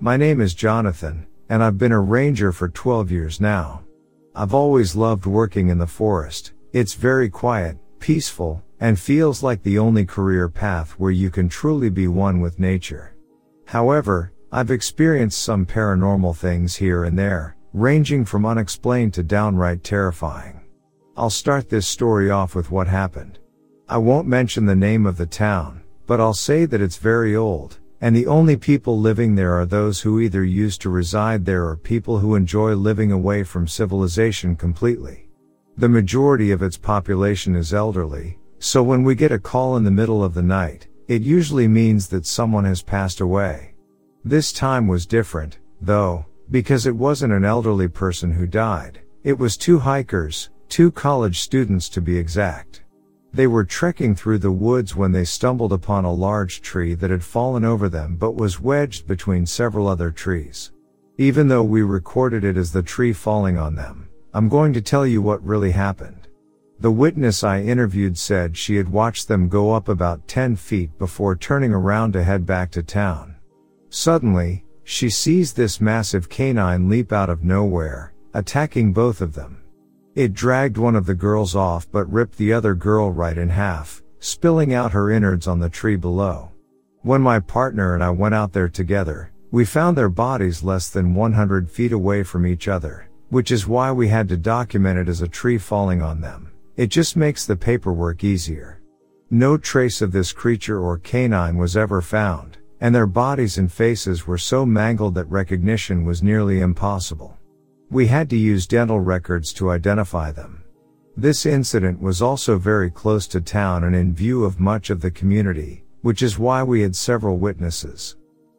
My name is Jonathan, and I've been a ranger for 12 years now. I've always loved working in the forest. It's very quiet, peaceful, and feels like the only career path where you can truly be one with nature. However, I've experienced some paranormal things here and there, ranging from unexplained to downright terrifying. I'll start this story off with what happened. I won't mention the name of the town, but I'll say that it's very old, and the only people living there are those who either used to reside there or people who enjoy living away from civilization completely. The majority of its population is elderly, so when we get a call in the middle of the night, it usually means that someone has passed away. This time was different, though, because it wasn't an elderly person who died. It was two hikers, two college students to be exact. They were trekking through the woods when they stumbled upon a large tree that had fallen over them but was wedged between several other trees. Even though we recorded it as the tree falling on them, I'm going to tell you what really happened. The witness I interviewed said she had watched them go up about 10 feet before turning around to head back to town. Suddenly, she sees this massive canine leap out of nowhere, attacking both of them. It dragged one of the girls off but ripped the other girl right in half, spilling out her innards on the tree below. When my partner and I went out there together, we found their bodies less than 100 feet away from each other, which is why we had to document it as a tree falling on them. It just makes the paperwork easier. No trace of this creature or canine was ever found, and their bodies and faces were so mangled that recognition was nearly impossible. We had to use dental records to identify them. This incident was also very close to town and in view of much of the community, which is why we had several witnesses.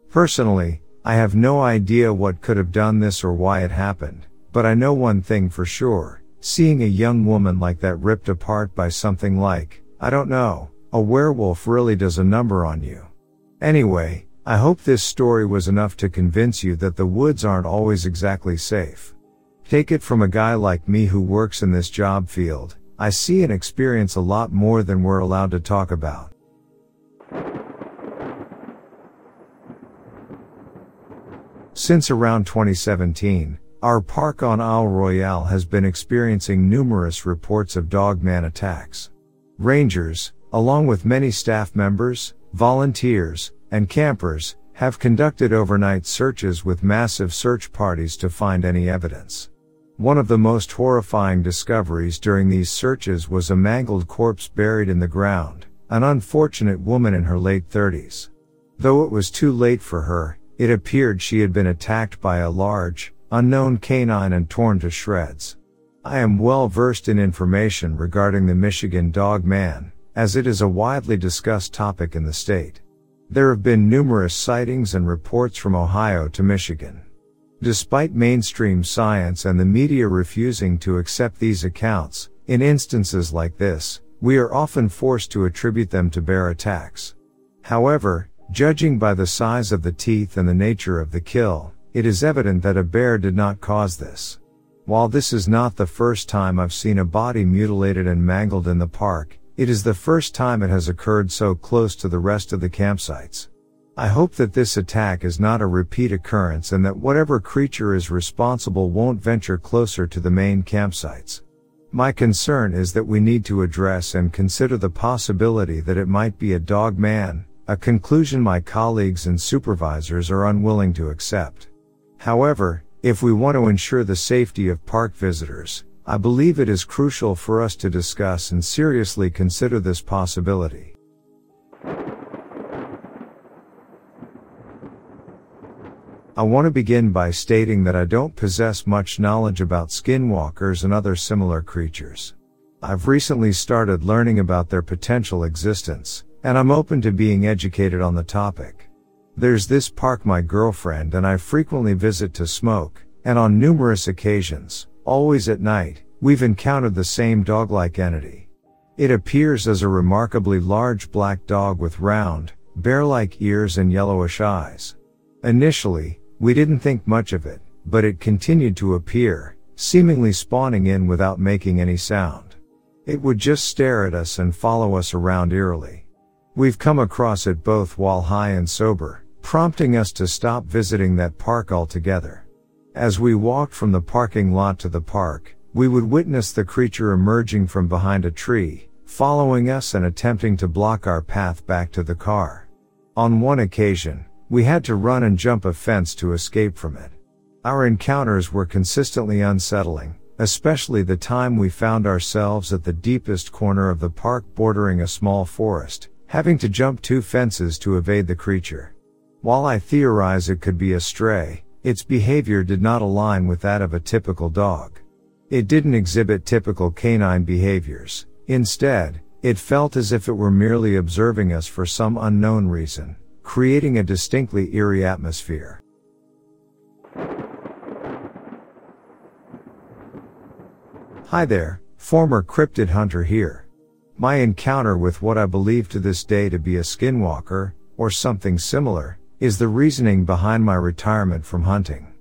Personally, I have no idea what could have done this or why it happened, but I know one thing for sure. Seeing a young woman like that ripped apart by something like, I don't know, a werewolf really does a number on you. Anyway, I hope this story was enough to convince you that the woods aren't always exactly safe. Take it from a guy like me who works in this job field, I see and experience a lot more than we're allowed to talk about. Since around 2017, our park on Isle Royale has been experiencing numerous reports of dogman attacks. Rangers, along with many staff members, volunteers, and campers, have conducted overnight searches with massive search parties to find any evidence. One of the most horrifying discoveries during these searches was a mangled corpse buried in the ground, an unfortunate woman in her late 30s. Though it was too late for her, it appeared she had been attacked by a large, unknown canine and torn to shreds. I am well versed in information regarding the Michigan dog man, as it is a widely discussed topic in the state. There have been numerous sightings and reports from Ohio to Michigan. Despite mainstream science and the media refusing to accept these accounts, in instances like this, we are often forced to attribute them to bear attacks. However, Judging by the size of the teeth and the nature of the kill, it is evident that a bear did not cause this. While this is not the first time I've seen a body mutilated and mangled in the park, it is the first time it has occurred so close to the rest of the campsites. I hope that this attack is not a repeat occurrence and that whatever creature is responsible won't venture closer to the main campsites. My concern is that we need to address and consider the possibility that it might be a dog man, a conclusion my colleagues and supervisors are unwilling to accept. However, if we want to ensure the safety of park visitors, I believe it is crucial for us to discuss and seriously consider this possibility. I want to begin by stating that I don't possess much knowledge about skinwalkers and other similar creatures. I've recently started learning about their potential existence, and I'm open to being educated on the topic. There's this park my girlfriend and I frequently visit to smoke, and on numerous occasions, always at night, we've encountered the same dog-like entity. It appears as a remarkably large black dog with round, bear-like ears and yellowish eyes. Initially, we didn't think much of it, but it continued to appear, seemingly spawning in without making any sound. It would just stare at us and follow us around eerily. We've come across it both while high and sober, prompting us to stop visiting that park altogether. As we walked from the parking lot to the park, we would witness the creature emerging from behind a tree, following us and attempting to block our path back to the car. On one occasion, we had to run and jump a fence to escape from it. Our encounters were consistently unsettling, especially the time we found ourselves at the deepest corner of the park bordering a small forest, having to jump two fences to evade the creature. While I theorize it could be a stray, its behavior did not align with that of a typical dog. It didn't exhibit typical canine behaviors. Instead, it felt as if it were merely observing us for some unknown reason, creating a distinctly eerie atmosphere. Hi there, former cryptid hunter here. My encounter with what I believe to this day to be a skinwalker, or something similar, is the reasoning behind my retirement from hunting.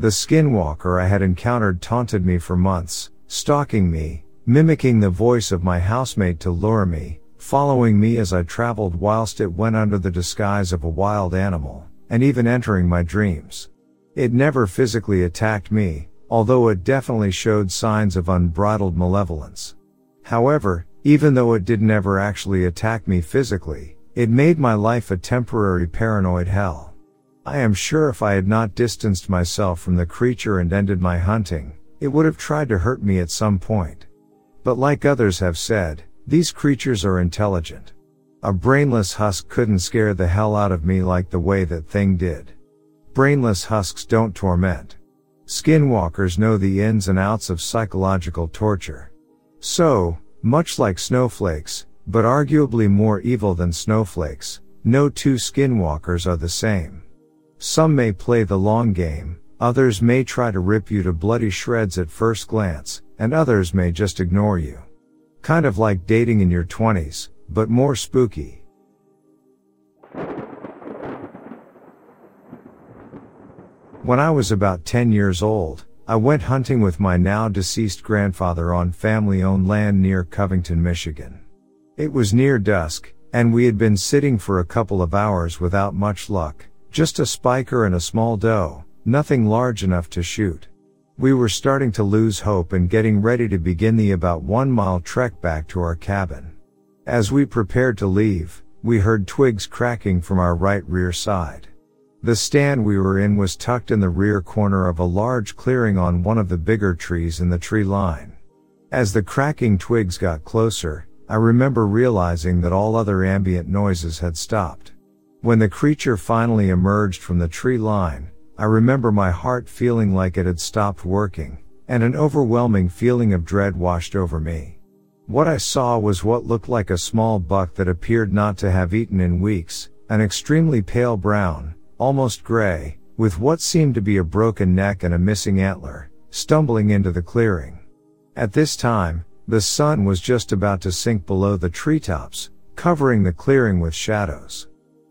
The skinwalker I had encountered taunted me for months, stalking me, mimicking the voice of my housemate to lure me, following me as I traveled whilst it went under the disguise of a wild animal, and even entering my dreams. It never physically attacked me, although it definitely showed signs of unbridled malevolence. However, even though it did never actually attack me physically, it made my life a temporary paranoid hell. I am sure if I had not distanced myself from the creature and ended my hunting, it would have tried to hurt me at some point. But like others have said, these creatures are intelligent. A brainless husk couldn't scare the hell out of me like the way that thing did. Brainless husks don't torment. Skinwalkers know the ins and outs of psychological torture. So, much like snowflakes, but arguably more evil than snowflakes, no two skinwalkers are the same. Some may play the long game, others may try to rip you to bloody shreds at first glance, and others may just ignore you. Kind of like dating in your 20s, but more spooky. When I was about 10 years old, I went hunting with my now deceased grandfather on family owned land near Covington, Michigan. It was near dusk, and we had been sitting for a couple of hours without much luck, just a spiker and a small doe, nothing large enough to shoot. We were starting to lose hope and getting ready to begin the about one mile trek back to our cabin. As we prepared to leave, we heard twigs cracking from our right rear side. The stand we were in was tucked in the rear corner of a large clearing on one of the bigger trees in the tree line. As the cracking twigs got closer, I remember realizing that all other ambient noises had stopped. When the creature finally emerged from the tree line, I remember my heart feeling like it had stopped working, and an overwhelming feeling of dread washed over me. What I saw was what looked like a small buck that appeared not to have eaten in weeks, an extremely pale brown, almost gray, with what seemed to be a broken neck and a missing antler, stumbling into the clearing. At this time, the sun was just about to sink below the treetops, covering the clearing with shadows.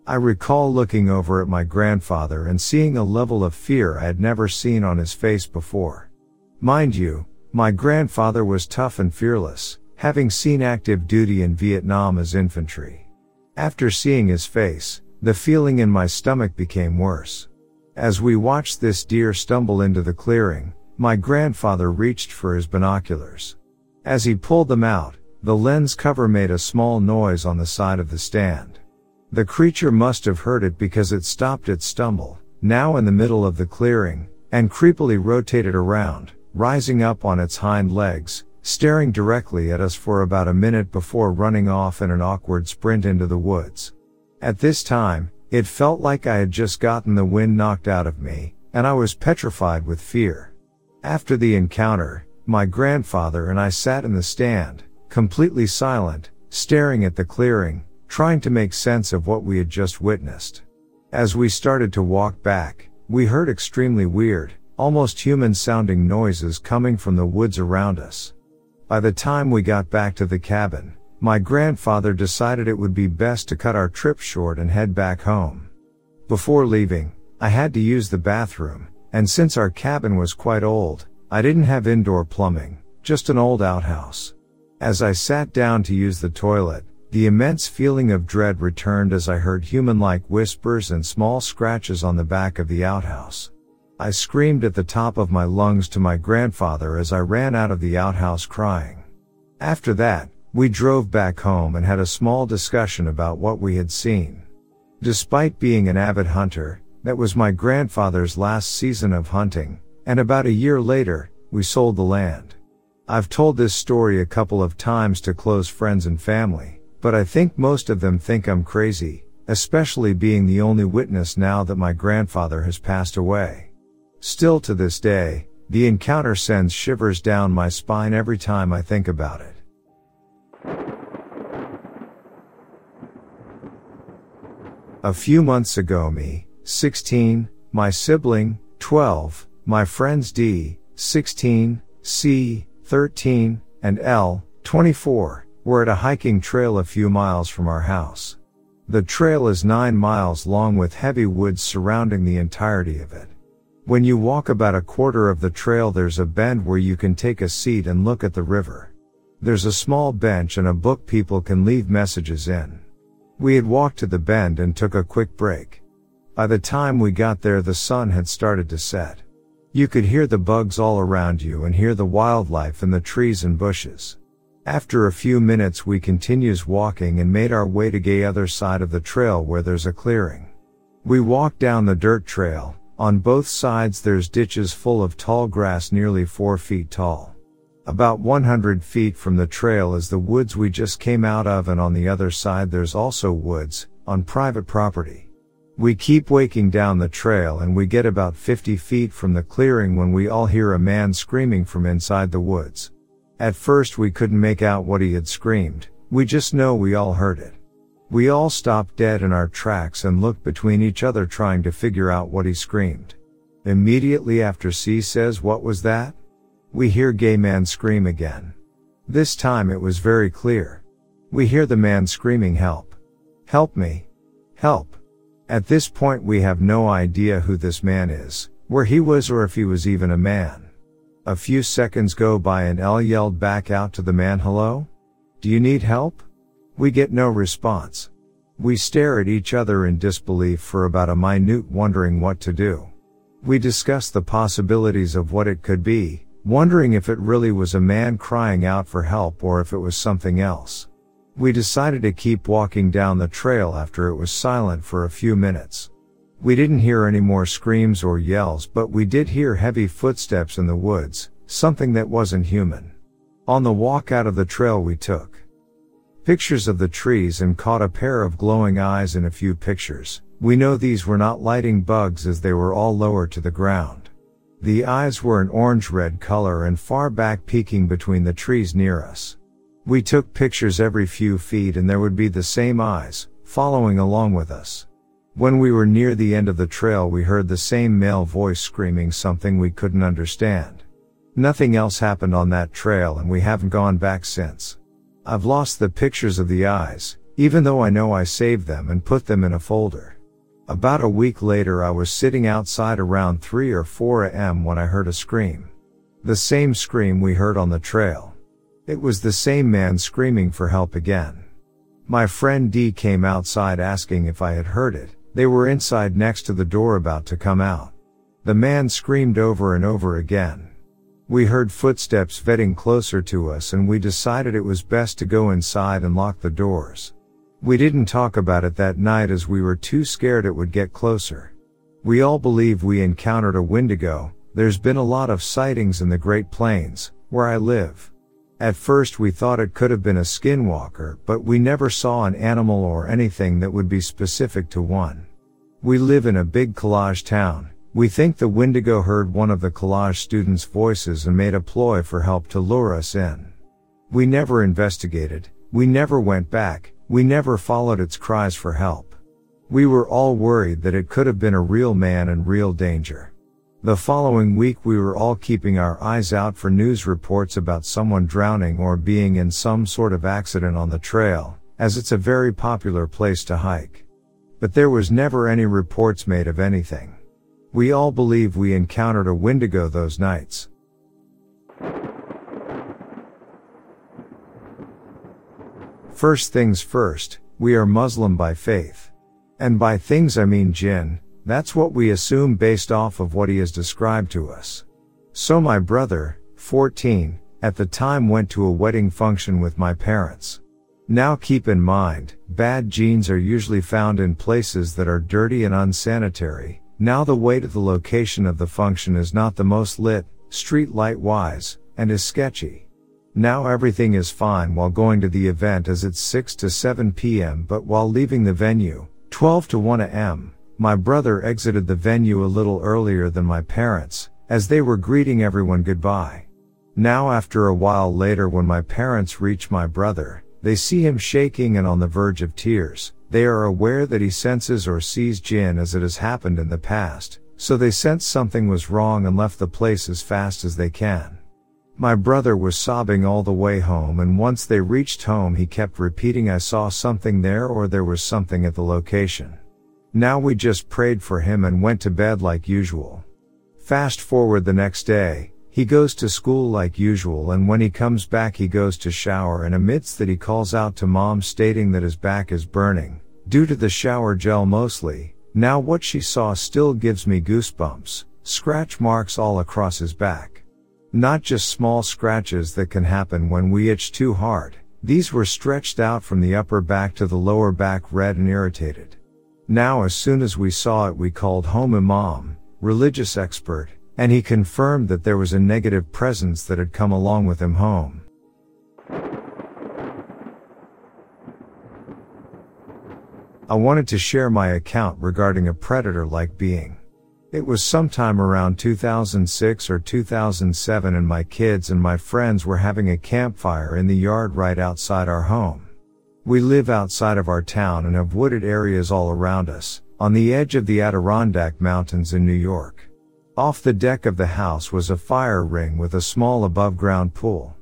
I recall looking over at my grandfather and seeing a level of fear I had never seen on his face before. Mind you, my grandfather was tough and fearless, having seen active duty in Vietnam as infantry. After seeing his face, the feeling in my stomach became worse. As we watched this deer stumble into the clearing, my grandfather reached for his binoculars. As he pulled them out, the lens cover made a small noise on the side of the stand. The creature must have heard it because it stopped its stumble, now in the middle of the clearing, and creepily rotated around, rising up on its hind legs, staring directly at us for about a minute before running off in an awkward sprint into the woods. At this time, it felt like I had just gotten the wind knocked out of me, and I was petrified with fear. After the encounter, my grandfather and I sat in the stand, completely silent, staring at the clearing, trying to make sense of what we had just witnessed. As we started to walk back, we heard extremely weird, almost human sounding noises coming from the woods around us. By the time we got back to the cabin, my grandfather decided it would be best to cut our trip short and head back home. Before leaving, I had to use the bathroom, and since our cabin was quite old, I didn't have indoor plumbing, just an old outhouse. As I sat down to use the toilet, the immense feeling of dread returned as I heard human-like whispers and small scratches on the back of the outhouse. I screamed at the top of my lungs to my grandfather as I ran out of the outhouse crying. After that, we drove back home and had a small discussion about what we had seen. Despite being an avid hunter, that was my grandfather's last season of hunting, and about a year later, we sold the land. I've told this story a couple of times to close friends and family, but I think most of them think I'm crazy, especially being the only witness now that my grandfather has passed away. Still to this day, the encounter sends shivers down my spine every time I think about it. A few months ago me, 16, my sibling, 12, my friends D, 16, C, 13, and L, 24, were at a hiking trail a few miles from our house. The trail is 9 miles long with heavy woods surrounding the entirety of it. When you walk about a quarter of the trail there's a bend where you can take a seat and look at the river. There's a small bench and a book people can leave messages in. We had walked to the bend and took a quick break. By the time we got there, the sun had started to set. You could hear the bugs all around you and hear the wildlife in the trees and bushes. After a few minutes, we continues walking and made our way to the other side of the trail where there's a clearing. We walk down the dirt trail. On both sides, there's ditches full of tall grass nearly four feet tall. About 100 feet from the trail is the woods we just came out of and on the other side there's also woods, on private property. We keep waking down the trail and we get about 50 feet from the clearing when we all hear a man screaming from inside the woods. At first we couldn't make out what he had screamed, we just know we all heard it. We all stopped dead in our tracks and looked between each other trying to figure out what he screamed. Immediately after C says what was that? We hear gay man scream again. This time it was very clear. We hear the man screaming help. Help me. Help. At this point we have no idea who this man is, where he was or if he was even a man. A few seconds go by and L yelled back out to the man hello? Do you need help? We get no response. We stare at each other in disbelief for about a minute wondering what to do. We discuss the possibilities of what it could be, wondering if it really was a man crying out for help or if it was something else. We decided to keep walking down the trail after it was silent for a few minutes. We didn't hear any more screams or yells, but we did hear heavy footsteps in the woods, something that wasn't human. On the walk out of the trail we took pictures of the trees and caught a pair of glowing eyes in a few pictures. We know these were not lighting bugs as they were all lower to the ground. The eyes were an orange-red color and far back peeking between the trees near us. We took pictures every few feet and there would be the same eyes, following along with us. When we were near the end of the trail we heard the same male voice screaming something we couldn't understand. Nothing else happened on that trail and we haven't gone back since. I've lost the pictures of the eyes, even though I know I saved them and put them in a folder. About a week later I was sitting outside around 3 or 4 am when I heard a scream. The same scream we heard on the trail. It was the same man screaming for help again. My friend D came outside asking if I had heard it. They were inside next to the door about to come out. The man screamed over and over again. We heard footsteps vetting closer to us and we decided it was best to go inside and lock the doors. We didn't talk about it that night as we were too scared it would get closer. We all believe we encountered a Wendigo. There's been a lot of sightings in the Great Plains, where I live. At first we thought it could have been a skinwalker, but we never saw an animal or anything that would be specific to one. We live in a big collage town. We think the Wendigo heard one of the collage students' voices and made a ploy for help to lure us in. We never investigated. We never went back. We never followed its cries for help. We were all worried that it could have been a real man in real danger. The following week we were all keeping our eyes out for news reports about someone drowning or being in some sort of accident on the trail, as it's a very popular place to hike. But there was never any reports made of anything. We all believe we encountered a Wendigo those nights. First things first, we are Muslim by faith. And by things I mean jinn, that's what we assume based off of what he has described to us. So my brother, 14, at the time went to a wedding function with my parents. Now keep in mind, bad jinns are usually found in places that are dirty and unsanitary. Now the way to the location of the function is not the most lit, street light wise, and is sketchy. Now everything is fine while going to the event as it's 6 to 7 p.m. but while leaving the venue, 12 to 1 a.m., my brother exited the venue a little earlier than my parents, as they were greeting everyone goodbye. Now after a while later when my parents reach my brother, they see him shaking and on the verge of tears. They are aware that he senses or sees Jinn as it has happened in the past, so they sense something was wrong and left the place as fast as they can. My brother was sobbing all the way home and once they reached home he kept repeating I saw something there or there was something at the location. Now we just prayed for him and went to bed like usual. Fast forward the next day, he goes to school like usual and when he comes back he goes to shower and amidst that he calls out to mom stating that his back is burning, due to the shower gel mostly, Now what she saw still gives me goosebumps, scratch marks all across his back. Not just small scratches that can happen when we itch too hard. These were stretched out from the upper back to the lower back red and irritated. Now as soon as we saw it we called home imam, religious expert, and he confirmed that there was a negative presence that had come along with him home. I wanted to share my account regarding a predator-like being. It was sometime around 2006 or 2007 and my kids and my friends were having a campfire in the yard right outside our home. We live outside of our town and have wooded areas all around us, on the edge of the Adirondack Mountains in New York. Off the deck of the house was a fire ring with a small above ground pool.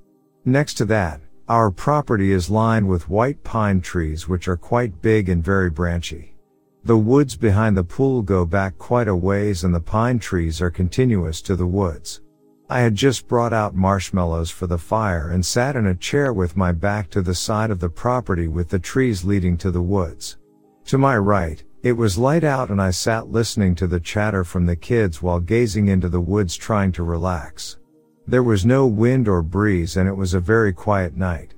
Next to that, our property is lined with white pine trees which are quite big and very branchy. The woods behind the pool go back quite a ways and the pine trees are continuous to the woods. I had just brought out marshmallows for the fire and sat in a chair with my back to the side of the property with the trees leading to the woods. To my right, it was light out and I sat listening to the chatter from the kids while gazing into the woods trying to relax. There was no wind or breeze and it was a very quiet night.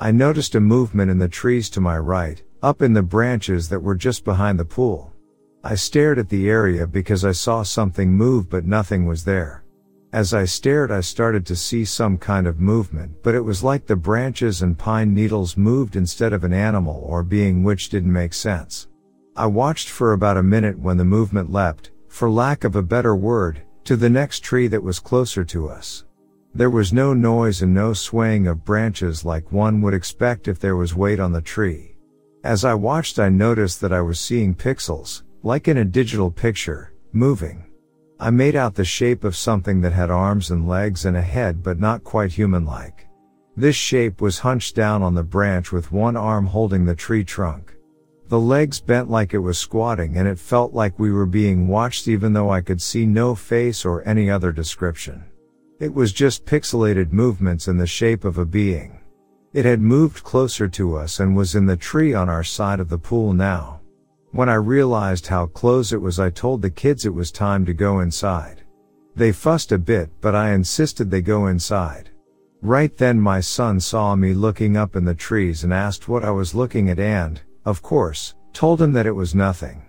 I noticed a movement in the trees to my right, up in the branches that were just behind the pool. I stared at the area because I saw something move but nothing was there. As I stared I started to see some kind of movement but it was like the branches and pine needles moved instead of an animal or being which didn't make sense. I watched for about a minute when the movement leapt, for lack of a better word, to the next tree that was closer to us. There was no noise and no swaying of branches like one would expect if there was weight on the tree. As I watched I noticed that I was seeing pixels, like in a digital picture, moving. I made out the shape of something that had arms and legs and a head but not quite human-like. This shape was hunched down on the branch with one arm holding the tree trunk. The legs bent like it was squatting and it felt like we were being watched even though I could see no face or any other description. It was just pixelated movements in the shape of a being. It had moved closer to us and was in the tree on our side of the pool now. When I realized how close it was I told the kids it was time to go inside. They fussed a bit but I insisted they go inside. Right then my son saw me looking up in the trees and asked what I was looking at and, of course, told him that it was nothing.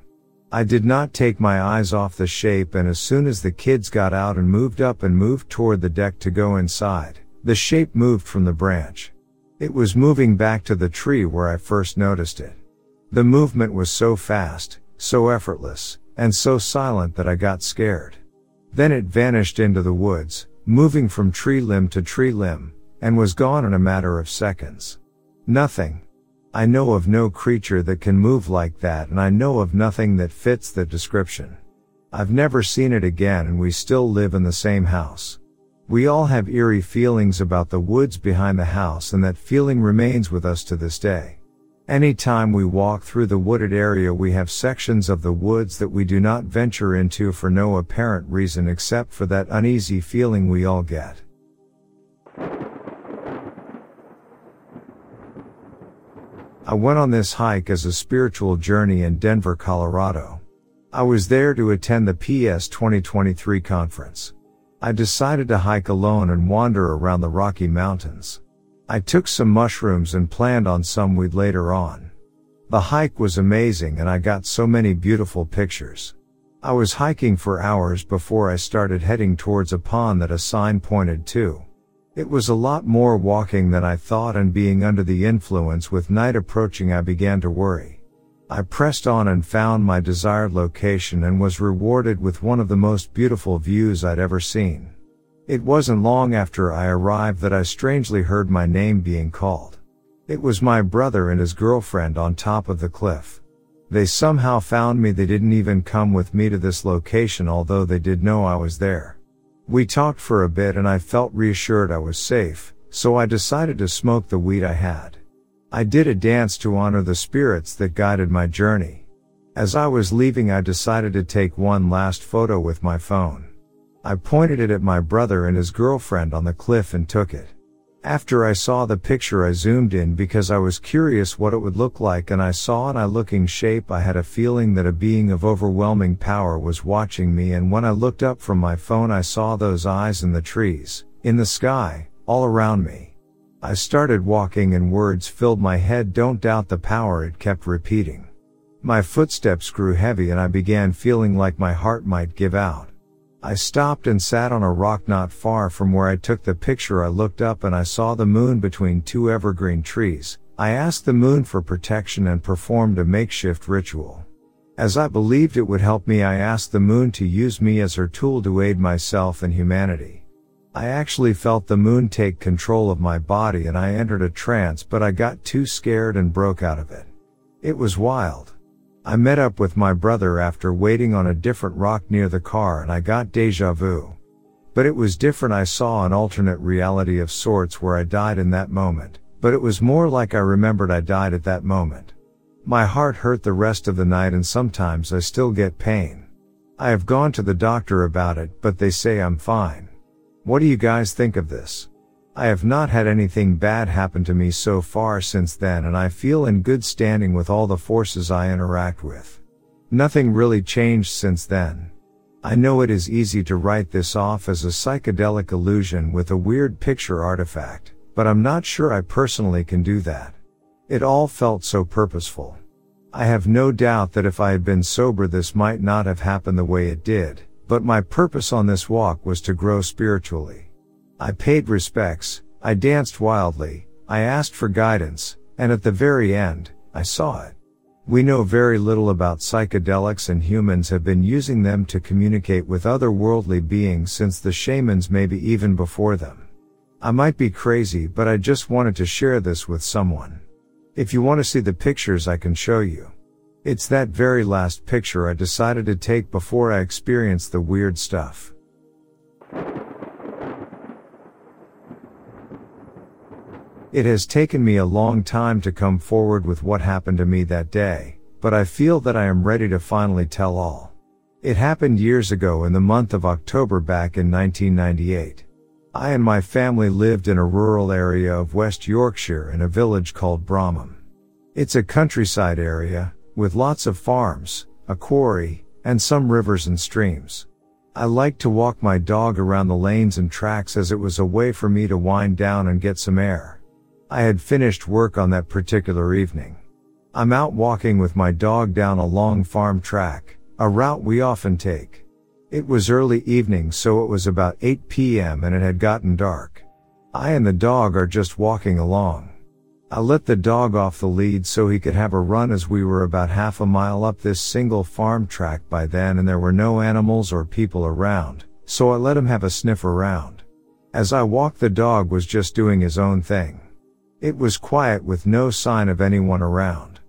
I did not take my eyes off the shape and as soon as the kids got out and moved up and moved toward the deck to go inside, the shape moved from the branch. It was moving back to the tree where I first noticed it. The movement was so fast, so effortless, and so silent that I got scared. Then it vanished into the woods, moving from tree limb to tree limb, and was gone in a matter of seconds. Nothing. I know of no creature that can move like that and I know of nothing that fits the description. I've never seen it again and we still live in the same house. We all have eerie feelings about the woods behind the house and that feeling remains with us to this day. Anytime we walk through the wooded area we have sections of the woods that we do not venture into for no apparent reason except for that uneasy feeling we all get. I went on this hike as a spiritual journey in Denver, Colorado. I was there to attend the PS 2023 conference. I decided to hike alone and wander around the Rocky Mountains. I took some mushrooms and planned on some weed later on. The hike was amazing and I got so many beautiful pictures. I was hiking for hours before I started heading towards a pond that a sign pointed to. It was a lot more walking than I thought and being under the influence with night approaching I began to worry. I pressed on and found my desired location and was rewarded with one of the most beautiful views I'd ever seen. It wasn't long after I arrived that I strangely heard my name being called. It was my brother and his girlfriend on top of the cliff. They somehow found me they didn't even come with me to this location although they did know I was there. We talked for a bit and I felt reassured I was safe, so I decided to smoke the weed I had. I did a dance to honor the spirits that guided my journey. As I was leaving I decided to take one last photo with my phone. I pointed it at my brother and his girlfriend on the cliff and took it. After I saw the picture I zoomed in because I was curious what it would look like and I saw an eye looking shape I had a feeling that a being of overwhelming power was watching me and when I looked up from my phone I saw those eyes in the trees, in the sky, all around me. I started walking and words filled my head don't doubt the power it kept repeating. My footsteps grew heavy and I began feeling like my heart might give out. I stopped and sat on a rock not far from where I took the picture. I looked up and I saw the moon between two evergreen trees. I asked the moon for protection and performed a makeshift ritual. As I believed it would help me, I asked the moon to use me as her tool to aid myself and humanity. I actually felt the moon take control of my body and I entered a trance, but I got too scared and broke out of it. It was wild. I met up with my brother after waiting on a different rock near the car and I got deja vu. But it was different. I saw an alternate reality of sorts where I died in that moment, but it was more like I remembered I died at that moment. My heart hurt the rest of the night and sometimes I still get pain. I have gone to the doctor about it, but they say I'm fine. What do you guys think of this? I have not had anything bad happen to me so far since then and I feel in good standing with all the forces I interact with. Nothing really changed since then. I know it is easy to write this off as a psychedelic illusion with a weird picture artifact, but I'm not sure I personally can do that. It all felt so purposeful. I have no doubt that if I had been sober this might not have happened the way it did, but my purpose on this walk was to grow spiritually. I paid respects, I danced wildly, I asked for guidance, and at the very end, I saw it. We know very little about psychedelics and humans have been using them to communicate with other worldly beings since the shamans maybe even before them. I might be crazy but I just wanted to share this with someone. If you want to see the pictures I can show you. It's that very last picture I decided to take before I experienced the weird stuff. It has taken me a long time to come forward with what happened to me that day, but I feel that I am ready to finally tell all. It happened years ago in the month of October back in 1998. I and my family lived in a rural area of West Yorkshire in a village called Bromham. It's a countryside area, with lots of farms, a quarry, and some rivers and streams. I liked to walk my dog around the lanes and tracks as it was a way for me to wind down and get some air. I had finished work on that particular evening. I'm out walking with my dog down a long farm track, a route we often take. It was early evening so it was about 8 p.m. and it had gotten dark. I and the dog are just walking along. I let the dog off the lead so he could have a run as we were about half a mile up this single farm track by then and there were no animals or people around, so I let him have a sniff around. As I walked the dog was just doing his own thing. It was quiet with no sign of anyone around.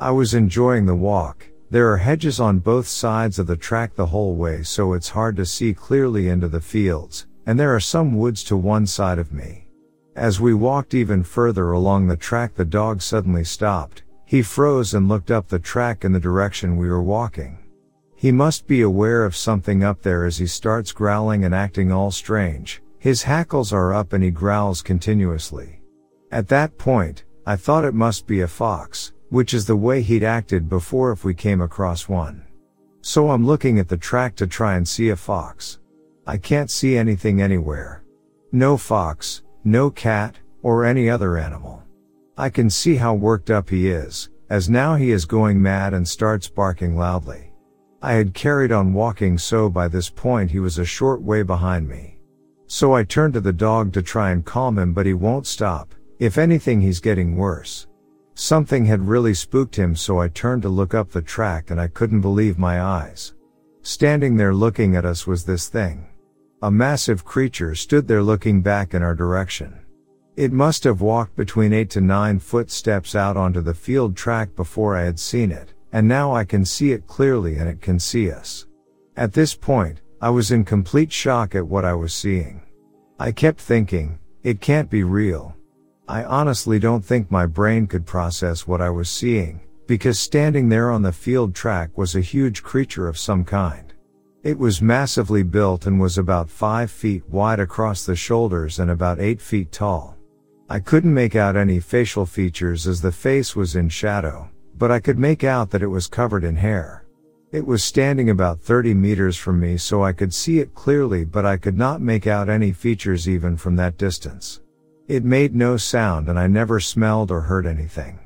I was enjoying the walk. There are hedges on both sides of the track the whole way so it's hard to see clearly into the fields, and there are some woods to one side of me. As we walked even further along the track the dog suddenly stopped. He froze and looked up the track in the direction we were walking. He must be aware of something up there as he starts growling and acting all strange. His hackles are up and he growls continuously. At that point, I thought it must be a fox, which is the way he'd acted before if we came across one. So I'm looking at the track to try and see a fox. I can't see anything anywhere. No fox, no cat, or any other animal. I can see how worked up he is, as now he is going mad and starts barking loudly. I had carried on walking so by this point he was a short way behind me. So I turned to the dog to try and calm him but he won't stop, if anything, he's getting worse. Something had really spooked him, so I turned to look up the track and I couldn't believe my eyes. Standing there looking at us was this thing. A massive creature stood there looking back in our direction. It must have walked between eight to nine footsteps out onto the field track before I had seen it, and now I can see it clearly and it can see us. At this point, I was in complete shock at what I was seeing. I kept thinking, it can't be real. I honestly don't think my brain could process what I was seeing, because standing there on the field track was a huge creature of some kind. It was massively built and was about 5 feet wide across the shoulders and about 8 feet tall. I couldn't make out any facial features as the face was in shadow, but I could make out that it was covered in hair. It was standing about 30 meters from me so I could see it clearly but I could not make out any features even from that distance. It made no sound and I never smelled or heard anything.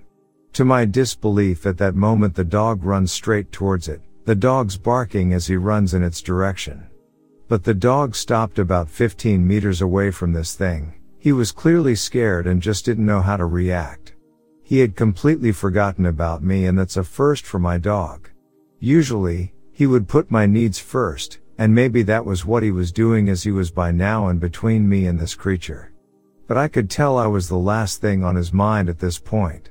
To my disbelief at that moment the dog runs straight towards it, the dog's barking as he runs in its direction. But the dog stopped about 15 meters away from this thing. He was clearly scared and just didn't know how to react. He had completely forgotten about me and that's a first for my dog. Usually, he would put my needs first, and maybe that was what he was doing as he was by now in between me and this creature. But I could tell I was the last thing on his mind at this point.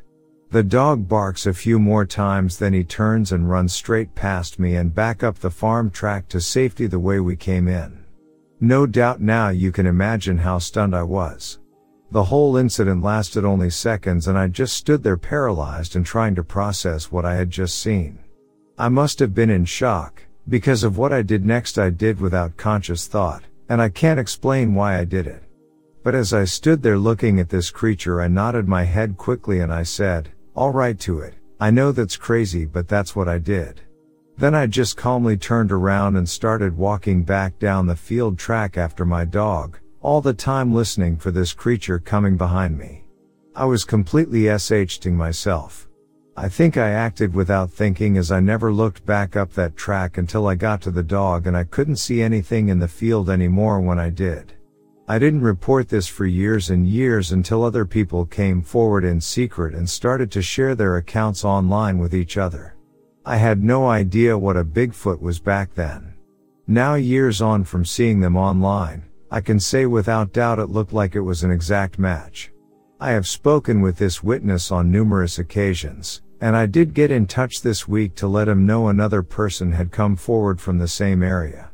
The dog barks a few more times then he turns and runs straight past me and back up the farm track to safety the way we came in. No doubt now you can imagine how stunned I was. The whole incident lasted only seconds and I just stood there paralyzed and trying to process what I had just seen. I must have been in shock, because of what I did next I did without conscious thought, and I can't explain why I did it. But as I stood there looking at this creature, I nodded my head quickly and I said, all right to it. I know that's crazy, but that's what I did. Then I just calmly turned around and started walking back down the field track after my dog, all the time listening for this creature coming behind me. I was completely SH'ing myself. I think I acted without thinking as I never looked back up that track until I got to the dog and I couldn't see anything in the field anymore when I did. I didn't report this for years and years until other people came forward in secret and started to share their accounts online with each other. I had no idea what a Bigfoot was back then. Now years on from seeing them online, I can say without doubt it looked like it was an exact match. I have spoken with this witness on numerous occasions, and I did get in touch this week to let him know another person had come forward from the same area.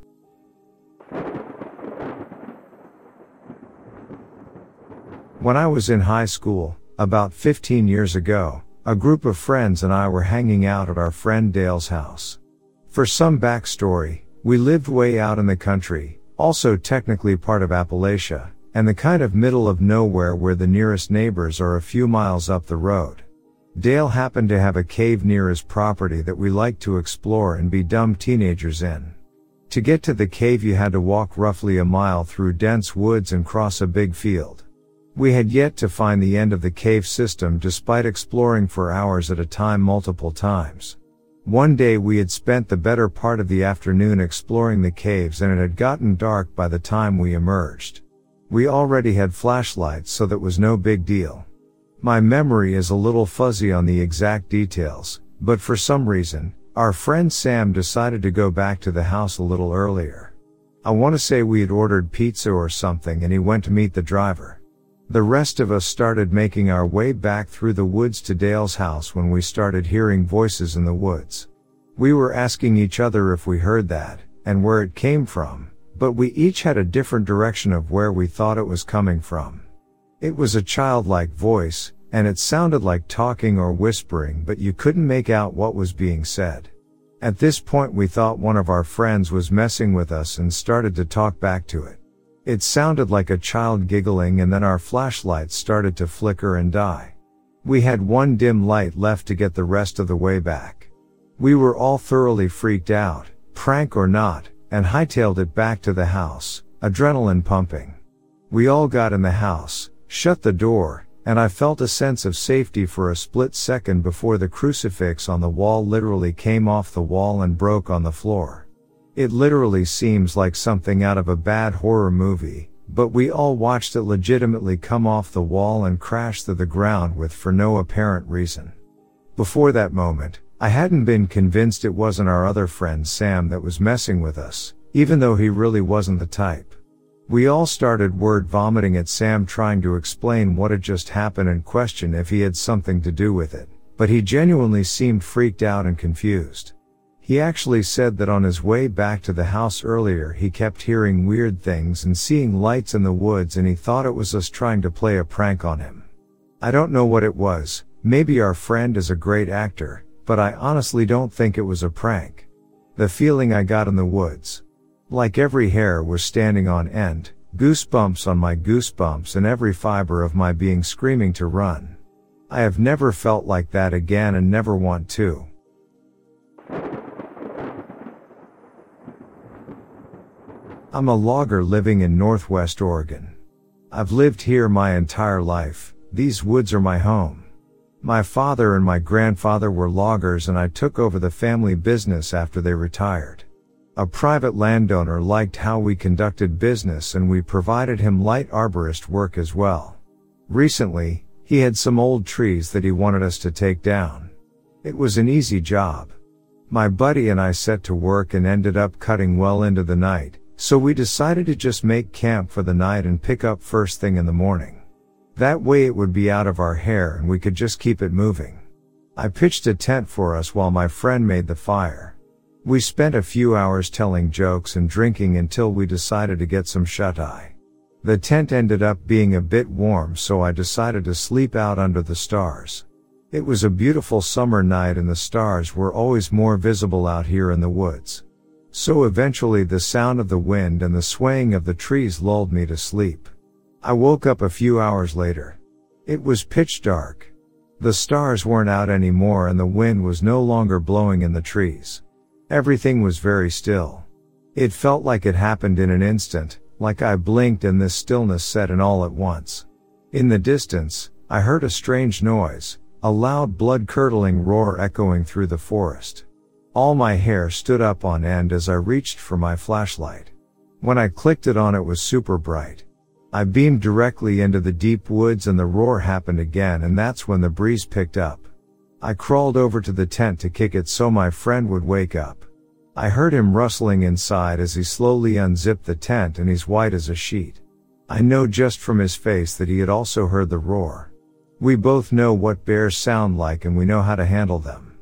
When I was in high school, about 15 years ago, a group of friends and I were hanging out at our friend Dale's house. For some backstory, we lived way out in the country, also technically part of Appalachia, and the kind of middle of nowhere where the nearest neighbors are a few miles up the road. Dale happened to have a cave near his property that we liked to explore and be dumb teenagers in. To get to the cave you had to walk roughly a mile through dense woods and cross a big field. We had yet to find the end of the cave system despite exploring for hours at a time multiple times. One day we had spent the better part of the afternoon exploring the caves and it had gotten dark by the time we emerged. We already had flashlights so that was no big deal. My memory is a little fuzzy on the exact details, but for some reason, our friend Sam decided to go back to the house a little earlier. I want to say we had ordered pizza or something and he went to meet the driver. The rest of us started making our way back through the woods to Dale's house when we started hearing voices in the woods. We were asking each other if we heard that, and where it came from, but we each had a different direction of where we thought it was coming from. It was a childlike voice, and it sounded like talking or whispering, but you couldn't make out what was being said. At this point we thought one of our friends was messing with us and started to talk back to it. It sounded like a child giggling and then our flashlights started to flicker and die. We had one dim light left to get the rest of the way back. We were all thoroughly freaked out, prank or not, and hightailed it back to the house, adrenaline pumping. We all got in the house, shut the door, and I felt a sense of safety for a split second before the crucifix on the wall literally came off the wall and broke on the floor. It literally seems like something out of a bad horror movie, but we all watched it legitimately come off the wall and crash to the ground with for no apparent reason. Before that moment, I hadn't been convinced it wasn't our other friend Sam that was messing with us, even though he really wasn't the type. We all started word vomiting at Sam trying to explain what had just happened and question if he had something to do with it, but he genuinely seemed freaked out and confused. He actually said that on his way back to the house earlier he kept hearing weird things and seeing lights in the woods and he thought it was us trying to play a prank on him. I don't know what it was, maybe our friend is a great actor, but I honestly don't think it was a prank. The feeling I got in the woods. Like every hair was standing on end, Goosebumps on my goosebumps and every fiber of my being screaming to run. I have never felt like that again and never want to. I'm a logger living in Northwest Oregon. I've lived here my entire life. These woods are my home. My father and my grandfather were loggers and I took over the family business after they retired. A private landowner liked how we conducted business and we provided him light arborist work as well. Recently, he had some old trees that he wanted us to take down. It was an easy job. My buddy and I set to work and ended up cutting well into the night, so we decided to just make camp for the night and pick up first thing in the morning. That way it would be out of our hair and we could just keep it moving. I pitched a tent for us while my friend made the fire. We spent a few hours telling jokes and drinking until we decided to get some shut eye. The tent ended up being a bit warm so I decided to sleep out under the stars. It was a beautiful summer night and the stars were always more visible out here in the woods. So eventually the sound of the wind and the swaying of the trees lulled me to sleep. I woke up a few hours later. It was pitch dark. The stars weren't out anymore and the wind was no longer blowing in the trees. Everything was very still. It felt like it happened in an instant, like I blinked and this stillness set in all at once. In the distance, I heard a strange noise, a loud blood curdling roar echoing through the forest. All my hair stood up on end as I reached for my flashlight. When I clicked it on it was super bright. I beamed directly into the deep woods and the roar happened again and that's when the breeze picked up. I crawled over to the tent to kick it so my friend would wake up. I heard him rustling inside as he slowly unzipped the tent and he's white as a sheet. I know just from his face that he had also heard the roar. We both know what bears sound like and we know how to handle them.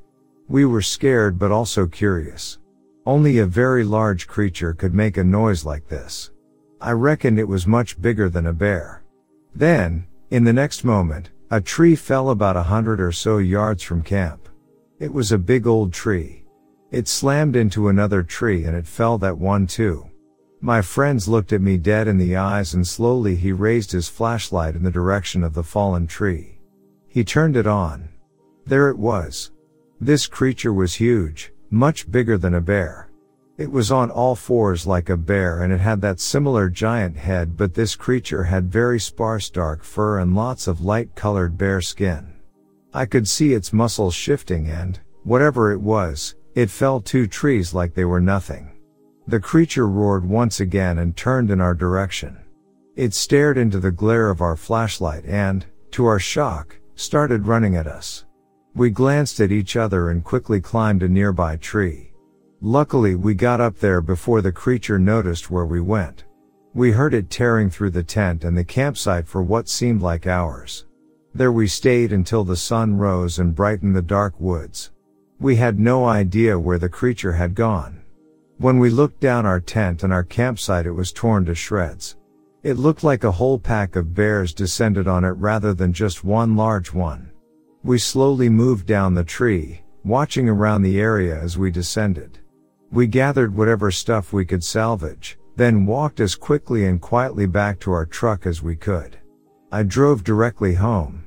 We were scared but also curious. Only a very large creature could make a noise like this. I reckoned it was much bigger than a bear. Then, in the next moment, a tree fell about a hundred or so yards from camp. It was a big old tree. It slammed into another tree and it fell that one too. My friends looked at me dead in the eyes and slowly he raised his flashlight in the direction of the fallen tree. He turned it on. There it was. This creature was huge, much bigger than a bear. It was on all fours like a bear and it had that similar giant head but this creature had very sparse dark fur and lots of light colored bear skin. I could see its muscles shifting and, whatever it was, it fell two trees like they were nothing. The creature roared once again and turned in our direction. It stared into the glare of our flashlight and, to our shock, started running at us. We glanced at each other and quickly climbed a nearby tree. Luckily we got up there before the creature noticed where we went. We heard it tearing through the tent and the campsite for what seemed like hours. There we stayed until the sun rose and brightened the dark woods. We had no idea where the creature had gone. When we looked down our tent and our campsite it was torn to shreds. It looked like a whole pack of bears descended on it rather than just one large one. We slowly moved down the tree, watching around the area as we descended. We gathered whatever stuff we could salvage, then walked as quickly and quietly back to our truck as we could. I drove directly home.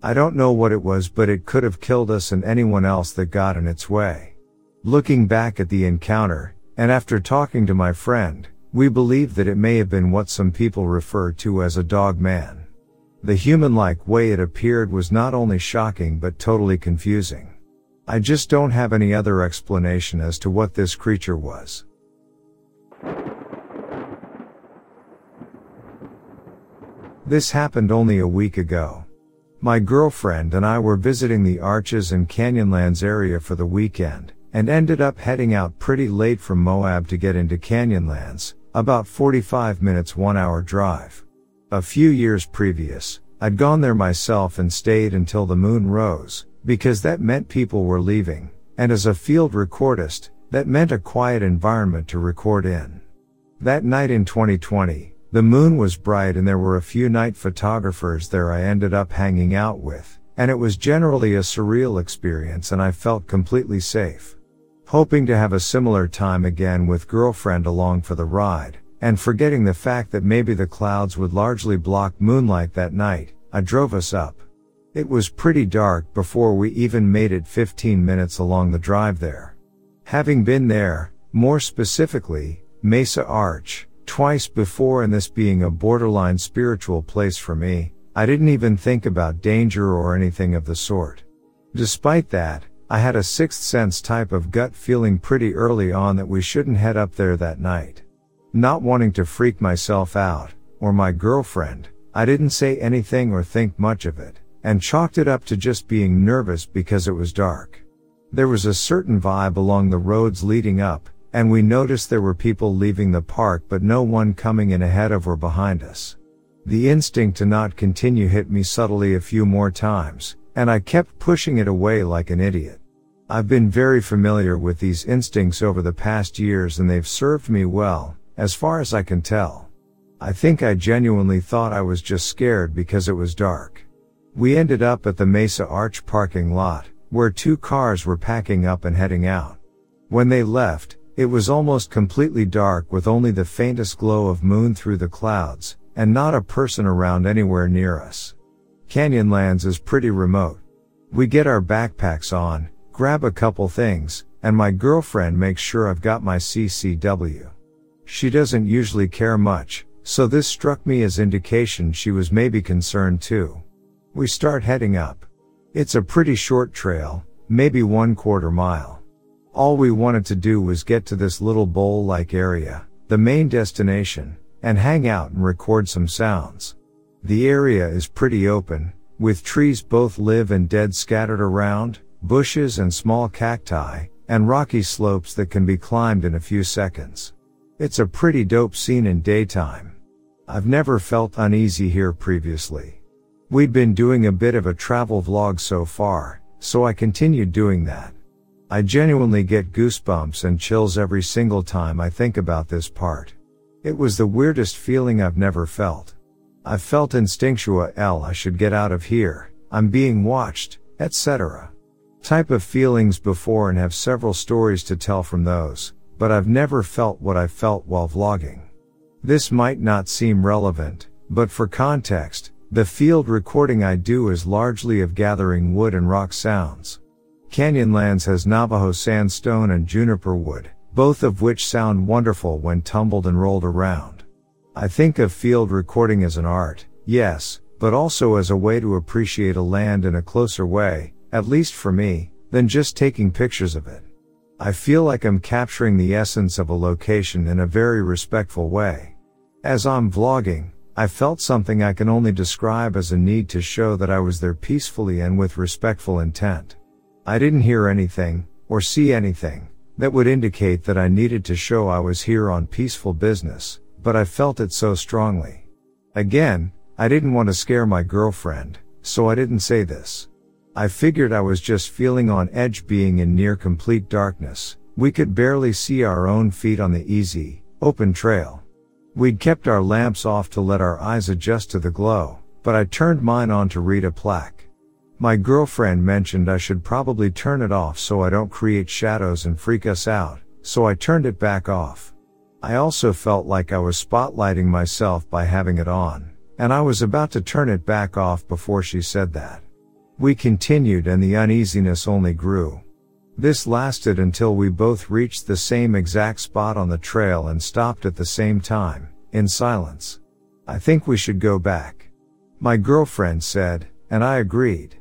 I don't know what it was but it could have killed us and anyone else that got in its way. Looking back at the encounter, and after talking to my friend, we believe that it may have been what some people refer to as a dog man. The human-like way it appeared was not only shocking but totally confusing. I just don't have any other explanation as to what this creature was. This happened only a week ago. My girlfriend and I were visiting the Arches and Canyonlands area for the weekend, and ended up heading out pretty late from Moab to get into Canyonlands, about 45 minutes one hour drive. A few years previous, I'd gone there myself and stayed until the moon rose, because that meant people were leaving, and as a field recordist, that meant a quiet environment to record in. That night in 2020, the moon was bright and there were a few night photographers there I ended up hanging out with, and it was generally a surreal experience and I felt completely safe. Hoping to have a similar time again with girlfriend along for the ride, and forgetting the fact that maybe the clouds would largely block moonlight that night, I drove us up. It was pretty dark before we even made it 15 minutes along the drive there. Having been there, more specifically, Mesa Arch, twice before and this being a borderline spiritual place for me, I didn't even think about danger or anything of the sort. Despite that, I had a sixth sense type of gut feeling pretty early on that we shouldn't head up there that night. Not wanting to freak myself out, or my girlfriend, I didn't say anything or think much of it and chalked it up to just being nervous because it was dark. There was a certain vibe along the roads leading up, and we noticed there were people leaving the park but no one coming in ahead of or behind us. The instinct to not continue hit me subtly a few more times, and I kept pushing it away like an idiot. I've been very familiar with these instincts over the past years and they've served me well, as far as I can tell. I think I genuinely thought I was just scared because it was dark. We ended up at the Mesa Arch parking lot, where two cars were packing up and heading out. When they left, it was almost completely dark with only the faintest glow of moon through the clouds, and not a person around anywhere near us. Canyonlands is pretty remote. We get our backpacks on, grab a couple things, and my girlfriend makes sure I've got my CCW. She doesn't usually care much, so this struck me as indication she was maybe concerned too. We start heading up. It's a pretty short trail, maybe one quarter mile. All we wanted to do was get to this little bowl-like area, the main destination, and hang out and record some sounds. The area is pretty open, with trees both live and dead scattered around, bushes and small cacti, and rocky slopes that can be climbed in a few seconds. It's a pretty dope scene in daytime. I've never felt uneasy here previously. We'd been doing a bit of a travel vlog so far, so I continued doing that. I genuinely get goosebumps and chills every single time I think about this part. It was the weirdest feeling I've never felt. I felt instinctual L I should get out of here, I'm being watched, etc. Type of feelings before and have several stories to tell from those, but I've never felt what I felt while vlogging. This might not seem relevant, but for context, the field recording I do is largely of gathering wood and rock sounds. Canyonlands has Navajo sandstone and juniper wood, both of which sound wonderful when tumbled and rolled around. I think of field recording as an art, yes, but also as a way to appreciate a land in a closer way, at least for me, than just taking pictures of it. I feel like I'm capturing the essence of a location in a very respectful way. As I'm vlogging, I felt something I can only describe as a need to show that I was there peacefully and with respectful intent. I didn't hear anything, or see anything, that would indicate that I needed to show I was here on peaceful business, but I felt it so strongly. Again, I didn't want to scare my girlfriend, so I didn't say this. I figured I was just feeling on edge being in near complete darkness. We could barely see our own feet on the easy, open trail. We'd kept our lamps off to let our eyes adjust to the glow, but I turned mine on to read a plaque. My girlfriend mentioned I should probably turn it off so I don't create shadows and freak us out, so I turned it back off. I also felt like I was spotlighting myself by having it on, and I was about to turn it back off before she said that. We continued and the uneasiness only grew. This lasted until we both reached the same exact spot on the trail and stopped at the same time, in silence. I think we should go back. My girlfriend said, and I agreed.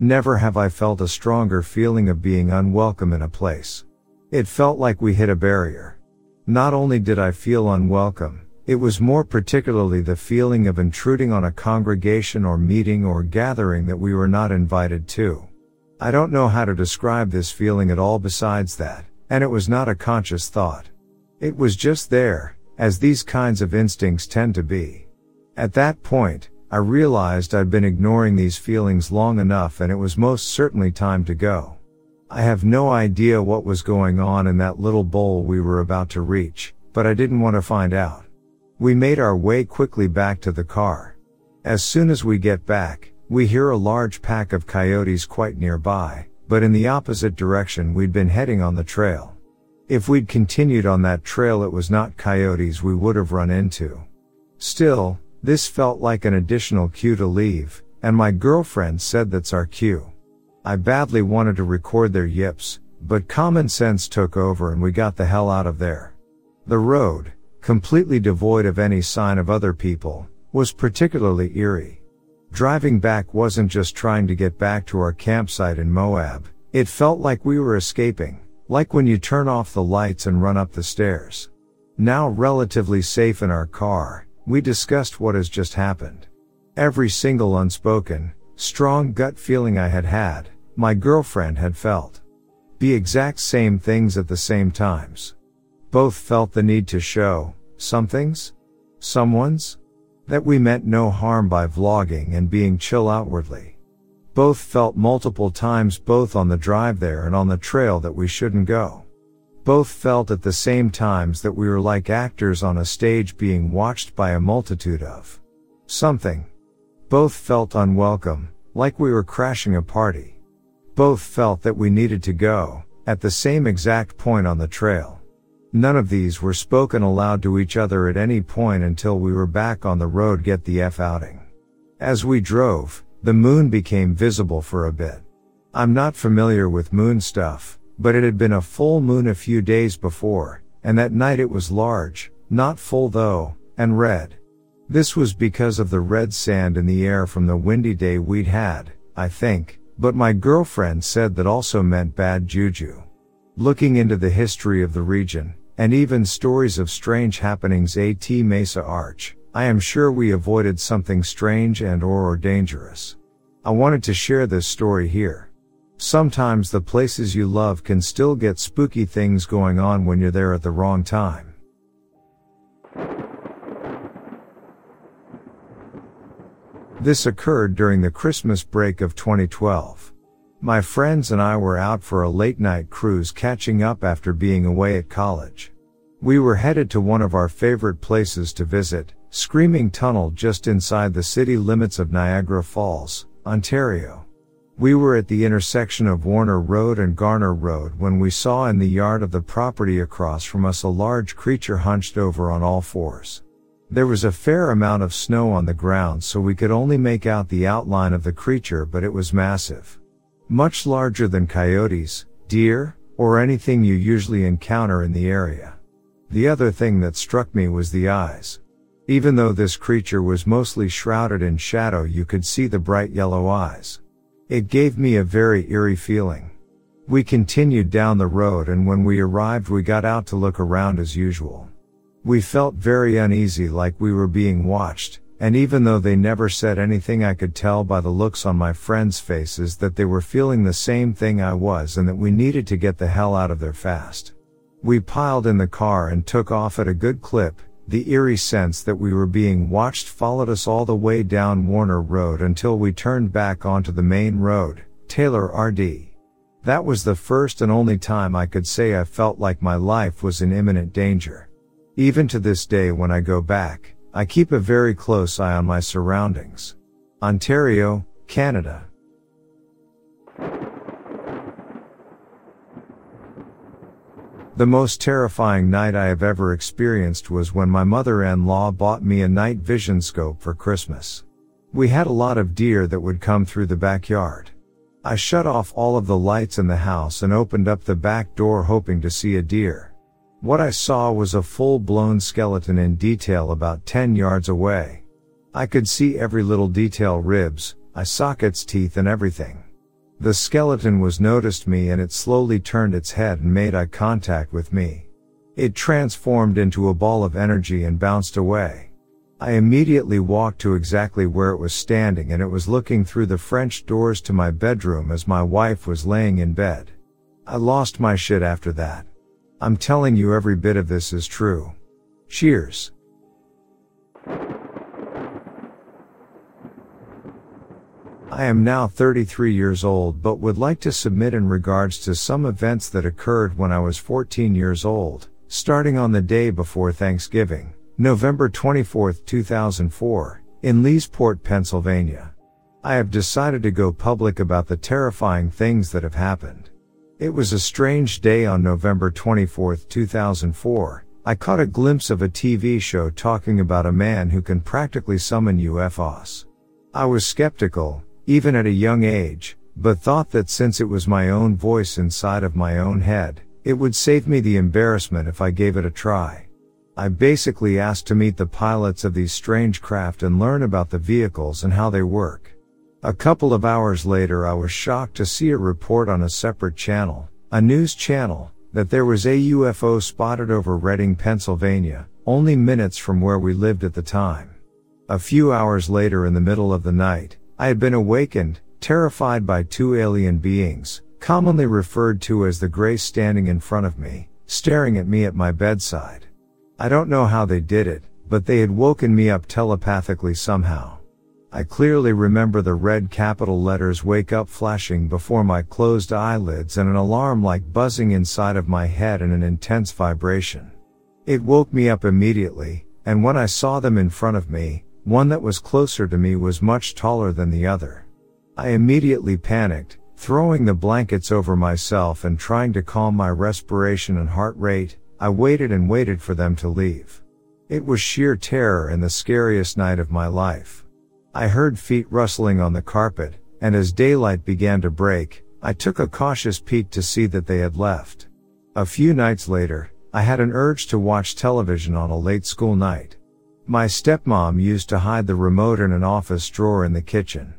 Never have I felt a stronger feeling of being unwelcome in a place. It felt like we hit a barrier. Not only did I feel unwelcome, it was more particularly the feeling of intruding on a congregation or meeting or gathering that we were not invited to. I don't know how to describe this feeling at all besides that, and it was not a conscious thought. It was just there, as these kinds of instincts tend to be. At that point, I realized I'd been ignoring these feelings long enough and it was most certainly time to go. I have no idea what was going on in that little bowl we were about to reach, but I didn't want to find out. We made our way quickly back to the car. As soon as we get back, we hear a large pack of coyotes quite nearby, but in the opposite direction we'd been heading on the trail. If we'd continued on that trail, it was not coyotes we would have run into. Still, this felt like an additional cue to leave, and my girlfriend said that's our cue. I badly wanted to record their yips, but common sense took over and we got the hell out of there. The road, completely devoid of any sign of other people, was particularly eerie. Driving back wasn't just trying to get back to our campsite in Moab, it felt like we were escaping, like when you turn off the lights and run up the stairs. Now relatively safe in our car, we discussed what has just happened. Every single unspoken, strong gut feeling I had had, my girlfriend had felt. The exact same things at the same times. Both felt the need to show, some things? Someone's? That we meant no harm by vlogging and being chill outwardly. Both felt multiple times both on the drive there and on the trail that we shouldn't go. Both felt at the same times that we were like actors on a stage being watched by a multitude of something. Both felt unwelcome, like we were crashing a party. Both felt that we needed to go, at the same exact point on the trail. None of these were spoken aloud to each other at any point until we were back on the road get the F outing. As we drove, the moon became visible for a bit. I'm not familiar with moon stuff, but it had been a full moon a few days before, and that night it was large, not full though, and red. This was because of the red sand in the air from the windy day we'd had, I think, but my girlfriend said that also meant bad juju. Looking into the history of the region, and even stories of strange happenings at Mesa Arch, I am sure we avoided something strange and or, or dangerous. I wanted to share this story here. Sometimes the places you love can still get spooky things going on when you're there at the wrong time. This occurred during the Christmas break of 2012. My friends and I were out for a late night cruise catching up after being away at college. We were headed to one of our favorite places to visit, Screaming Tunnel just inside the city limits of Niagara Falls, Ontario. We were at the intersection of Warner Road and Garner Road when we saw in the yard of the property across from us a large creature hunched over on all fours. There was a fair amount of snow on the ground so we could only make out the outline of the creature but it was massive. Much larger than coyotes, deer, or anything you usually encounter in the area. The other thing that struck me was the eyes. Even though this creature was mostly shrouded in shadow, you could see the bright yellow eyes. It gave me a very eerie feeling. We continued down the road and when we arrived we got out to look around as usual. We felt very uneasy like we were being watched, and even though they never said anything, I could tell by the looks on my friends' faces that they were feeling the same thing I was and that we needed to get the hell out of there fast. We piled in the car and took off at a good clip. The eerie sense that we were being watched followed us all the way down Warner Road until we turned back onto the main road, Taylor RD. That was the first and only time I could say I felt like my life was in imminent danger. Even to this day when I go back, I keep a very close eye on my surroundings. Ontario, Canada. The most terrifying night I have ever experienced was when my mother-in-law bought me a night vision scope for Christmas. We had a lot of deer that would come through the backyard. I shut off all of the lights in the house and opened up the back door hoping to see a deer. What I saw was a full-blown skeleton in detail about 10 yards away. I could see every little detail ribs, eye sockets, teeth and everything. The skeleton was noticed me and it slowly turned its head and made eye contact with me. It transformed into a ball of energy and bounced away. I immediately walked to exactly where it was standing and it was looking through the French doors to my bedroom as my wife was laying in bed. I lost my shit after that. I'm telling you every bit of this is true. Cheers. I am now 33 years old but would like to submit in regards to some events that occurred when I was 14 years old, starting on the day before Thanksgiving, November 24, 2004, in Leesport, Pennsylvania. I have decided to go public about the terrifying things that have happened. It was a strange day on November 24, 2004. I caught a glimpse of a TV show talking about a man who can practically summon UFOs. I was skeptical, even at a young age, but thought that since it was my own voice inside of my own head, it would save me the embarrassment if I gave it a try. I basically asked to meet the pilots of these strange craft and learn about the vehicles and how they work. A couple of hours later I was shocked to see a report on a separate channel, a news channel, that there was a UFO spotted over Reading, Pennsylvania, only minutes from where we lived at the time. A few hours later in the middle of the night, I had been awakened, terrified by two alien beings, commonly referred to as the Grays standing in front of me, staring at me at my bedside. I don't know how they did it, but they had woken me up telepathically somehow. I clearly remember the red capital letters wake up flashing before my closed eyelids and an alarm like buzzing inside of my head and an intense vibration. It woke me up immediately, and when I saw them in front of me, one that was closer to me was much taller than the other. I immediately panicked, Throwing the blankets over myself and trying to calm my respiration and heart rate, I waited and waited for them to leave. It was sheer terror and the scariest night of my life. I heard feet rustling on the carpet, and as daylight began to break, I took a cautious peek to see that they had left. A few nights later, I had an urge to watch television on a late school night. My stepmom used to hide the remote in an office drawer in the kitchen.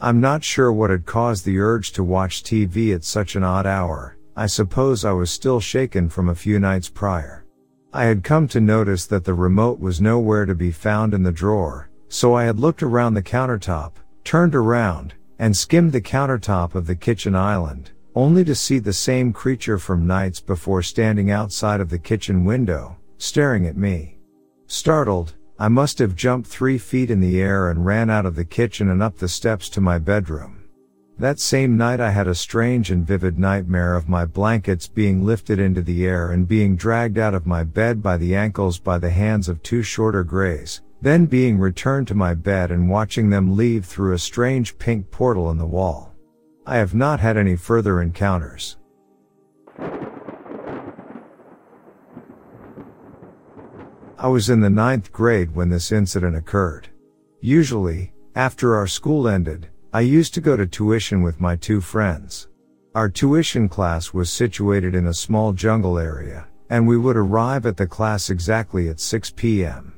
I'm not sure what had caused the urge to watch TV at such an odd hour. I suppose I was still shaken from a few nights prior. I had come to notice that the remote was nowhere to be found in the drawer, so I had looked around the countertop, turned around, and skimmed the countertop of the kitchen island, only to see the same creature from nights before standing outside of the kitchen window, staring at me. Startled, I must have jumped three feet in the air and ran out of the kitchen and up the steps to my bedroom. That same night I had a strange and vivid nightmare of my blankets being lifted into the air and being dragged out of my bed by the ankles by the hands of two shorter grays, then being returned to my bed and watching them leave through a strange pink portal in the wall. I have not had any further encounters. I was in the ninth grade when this incident occurred. Usually, after our school ended, I used to go to tuition with my two friends. Our tuition class was situated in a small jungle area, and we would arrive at the class exactly at 6 p.m.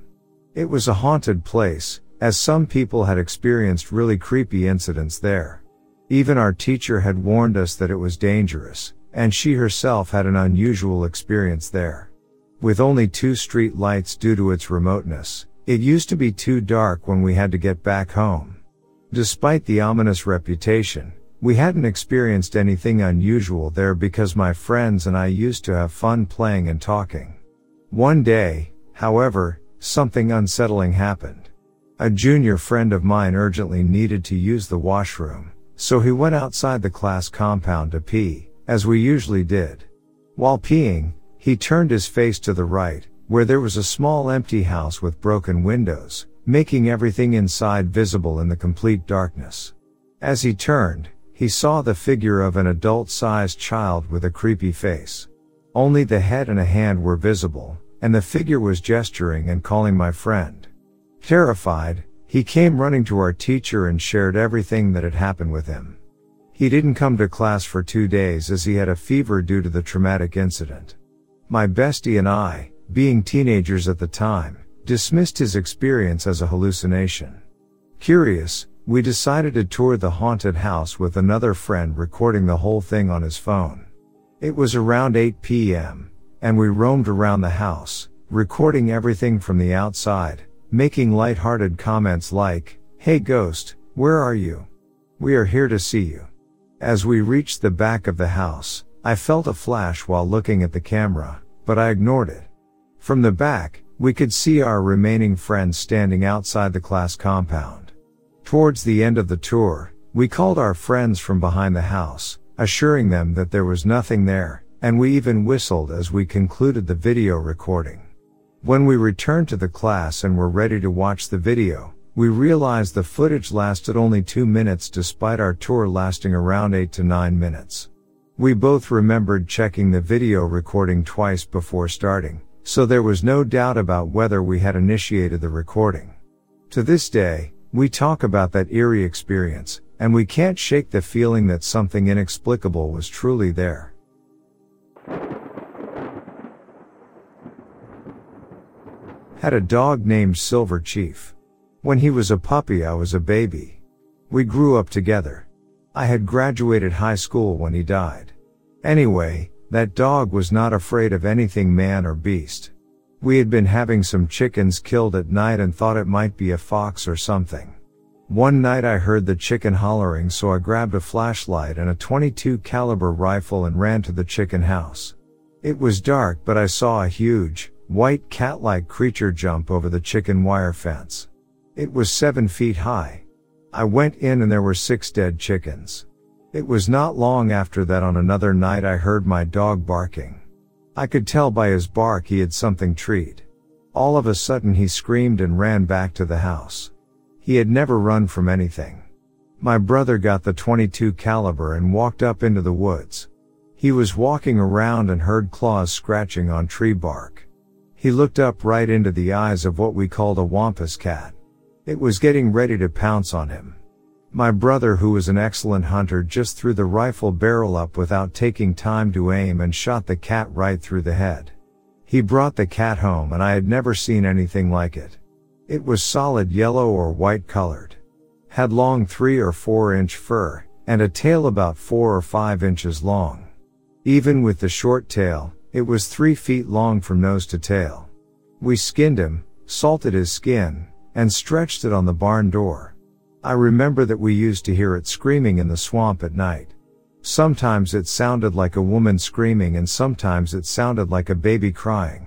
It was a haunted place, as some people had experienced really creepy incidents there. Even our teacher had warned us that it was dangerous, and she herself had an unusual experience there. With only two street lights due to its remoteness, it used to be too dark when we had to get back home. Despite the ominous reputation, we hadn't experienced anything unusual there because my friends and I used to have fun playing and talking. One day, however, something unsettling happened. A junior friend of mine urgently needed to use the washroom, so he went outside the class compound to pee, as we usually did. While peeing, he turned his face to the right, where there was a small empty house with broken windows, making everything inside visible in the complete darkness. As he turned, he saw the figure of an adult-sized child with a creepy face. Only the head and a hand were visible, and the figure was gesturing and calling my friend. Terrified, he came running to our teacher and shared everything that had happened with him. He didn't come to class for two days as he had a fever due to the traumatic incident. My bestie and I, being teenagers at the time, dismissed his experience as a hallucination. Curious, we decided to tour the haunted house with another friend recording the whole thing on his phone. It was around 8 p.m., and we roamed around the house, recording everything from the outside, making light-hearted comments like, Hey ghost, where are you? We are here to see you. As we reached the back of the house, I felt a flash while looking at the camera, but I ignored it. From the back, we could see our remaining friends standing outside the class compound. Towards the end of the tour, we called our friends from behind the house, assuring them that there was nothing there, and we even whistled as we concluded the video recording. When we returned to the class and were ready to watch the video, we realized the footage lasted only two minutes despite our tour lasting around eight to nine minutes. We both remembered checking the video recording twice before starting, so there was no doubt about whether we had initiated the recording. To this day, we talk about that eerie experience, and we can't shake the feeling that something inexplicable was truly there. Had a dog named Silver Chief. When he was a puppy, I was a baby. We grew up together. I had graduated high school when he died. Anyway, that dog was not afraid of anything man or beast. We had been having some chickens killed at night and thought it might be a fox or something. One night I heard the chicken hollering so I grabbed a flashlight and a 22 caliber rifle and ran to the chicken house. It was dark but I saw a huge, white cat-like creature jump over the chicken wire fence. It was seven feet high. I went in and there were six dead chickens. It was not long after that on another night I heard my dog barking. I could tell by his bark he had something treat. All of a sudden he screamed and ran back to the house. He had never run from anything. My brother got the 22 caliber and walked up into the woods. He was walking around and heard claws scratching on tree bark. He looked up right into the eyes of what we called a wampus cat. It was getting ready to pounce on him. My brother who was an excellent hunter just threw the rifle barrel up without taking time to aim and shot the cat right through the head. He brought the cat home and I had never seen anything like it. It was solid yellow or white colored. Had long three or four inch fur, and a tail about four or five inches long. Even with the short tail, it was three feet long from nose to tail. We skinned him, salted his skin, and stretched it on the barn door. I remember that we used to hear it screaming in the swamp at night. Sometimes it sounded like a woman screaming and sometimes it sounded like a baby crying.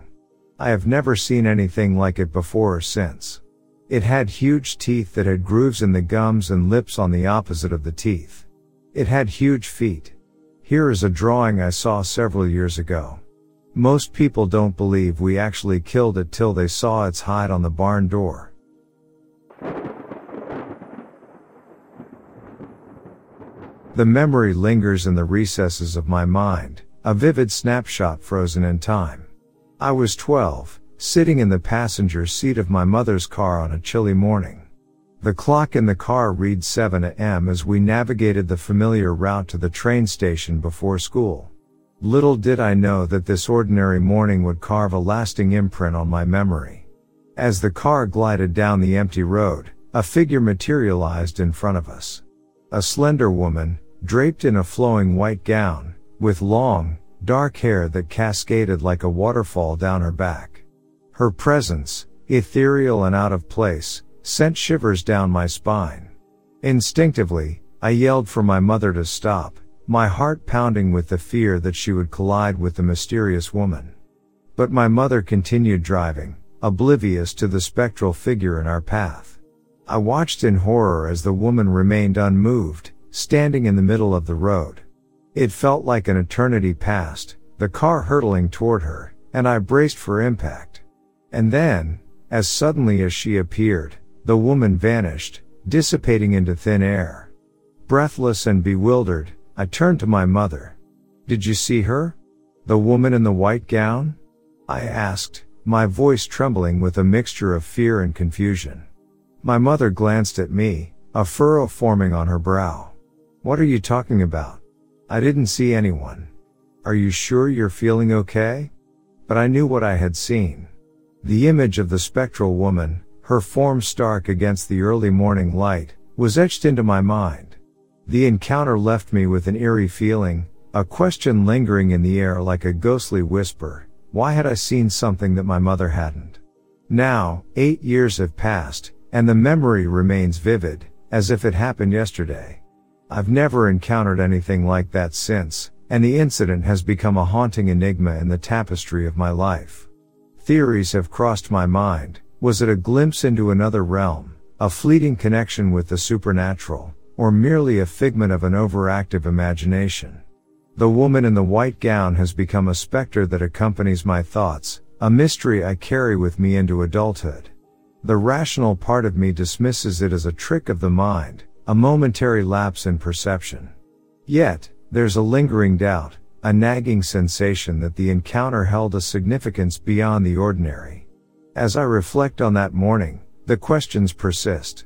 I have never seen anything like it before or since. It had huge teeth that had grooves in the gums and lips on the opposite of the teeth. It had huge feet. Here is a drawing I saw several years ago. Most people don't believe we actually killed it till they saw its hide on the barn door. The memory lingers in the recesses of my mind, a vivid snapshot frozen in time. I was 12, sitting in the passenger seat of my mother's car on a chilly morning. The clock in the car read 7 a.m. as we navigated the familiar route to the train station before school. Little did I know that this ordinary morning would carve a lasting imprint on my memory. As the car glided down the empty road, a figure materialized in front of us. A slender woman, draped in a flowing white gown, with long, dark hair that cascaded like a waterfall down her back. Her presence, ethereal and out of place, sent shivers down my spine. Instinctively, I yelled for my mother to stop, my heart pounding with the fear that she would collide with the mysterious woman. But my mother continued driving, oblivious to the spectral figure in our path. I watched in horror as the woman remained unmoved, standing in the middle of the road. It felt like an eternity passed, the car hurtling toward her, and I braced for impact. And then, as suddenly as she appeared, the woman vanished, dissipating into thin air. Breathless and bewildered, I turned to my mother. Did you see her? The woman in the white gown? I asked, my voice trembling with a mixture of fear and confusion. My mother glanced at me, a furrow forming on her brow. What are you talking about? I didn't see anyone. Are you sure you're feeling okay? But I knew what I had seen. The image of the spectral woman, her form stark against the early morning light, was etched into my mind. The encounter left me with an eerie feeling, a question lingering in the air like a ghostly whisper. Why had I seen something that my mother hadn't? Now, eight years have passed, and the memory remains vivid, as if it happened yesterday. I've never encountered anything like that since, and the incident has become a haunting enigma in the tapestry of my life. Theories have crossed my mind. Was it a glimpse into another realm, a fleeting connection with the supernatural, or merely a figment of an overactive imagination. The woman in the white gown has become a specter that accompanies my thoughts, a mystery I carry with me into adulthood. The rational part of me dismisses it as a trick of the mind, a momentary lapse in perception. Yet, There's a lingering doubt, a nagging sensation that the encounter held a significance beyond the ordinary. As I reflect on that morning, the questions persist.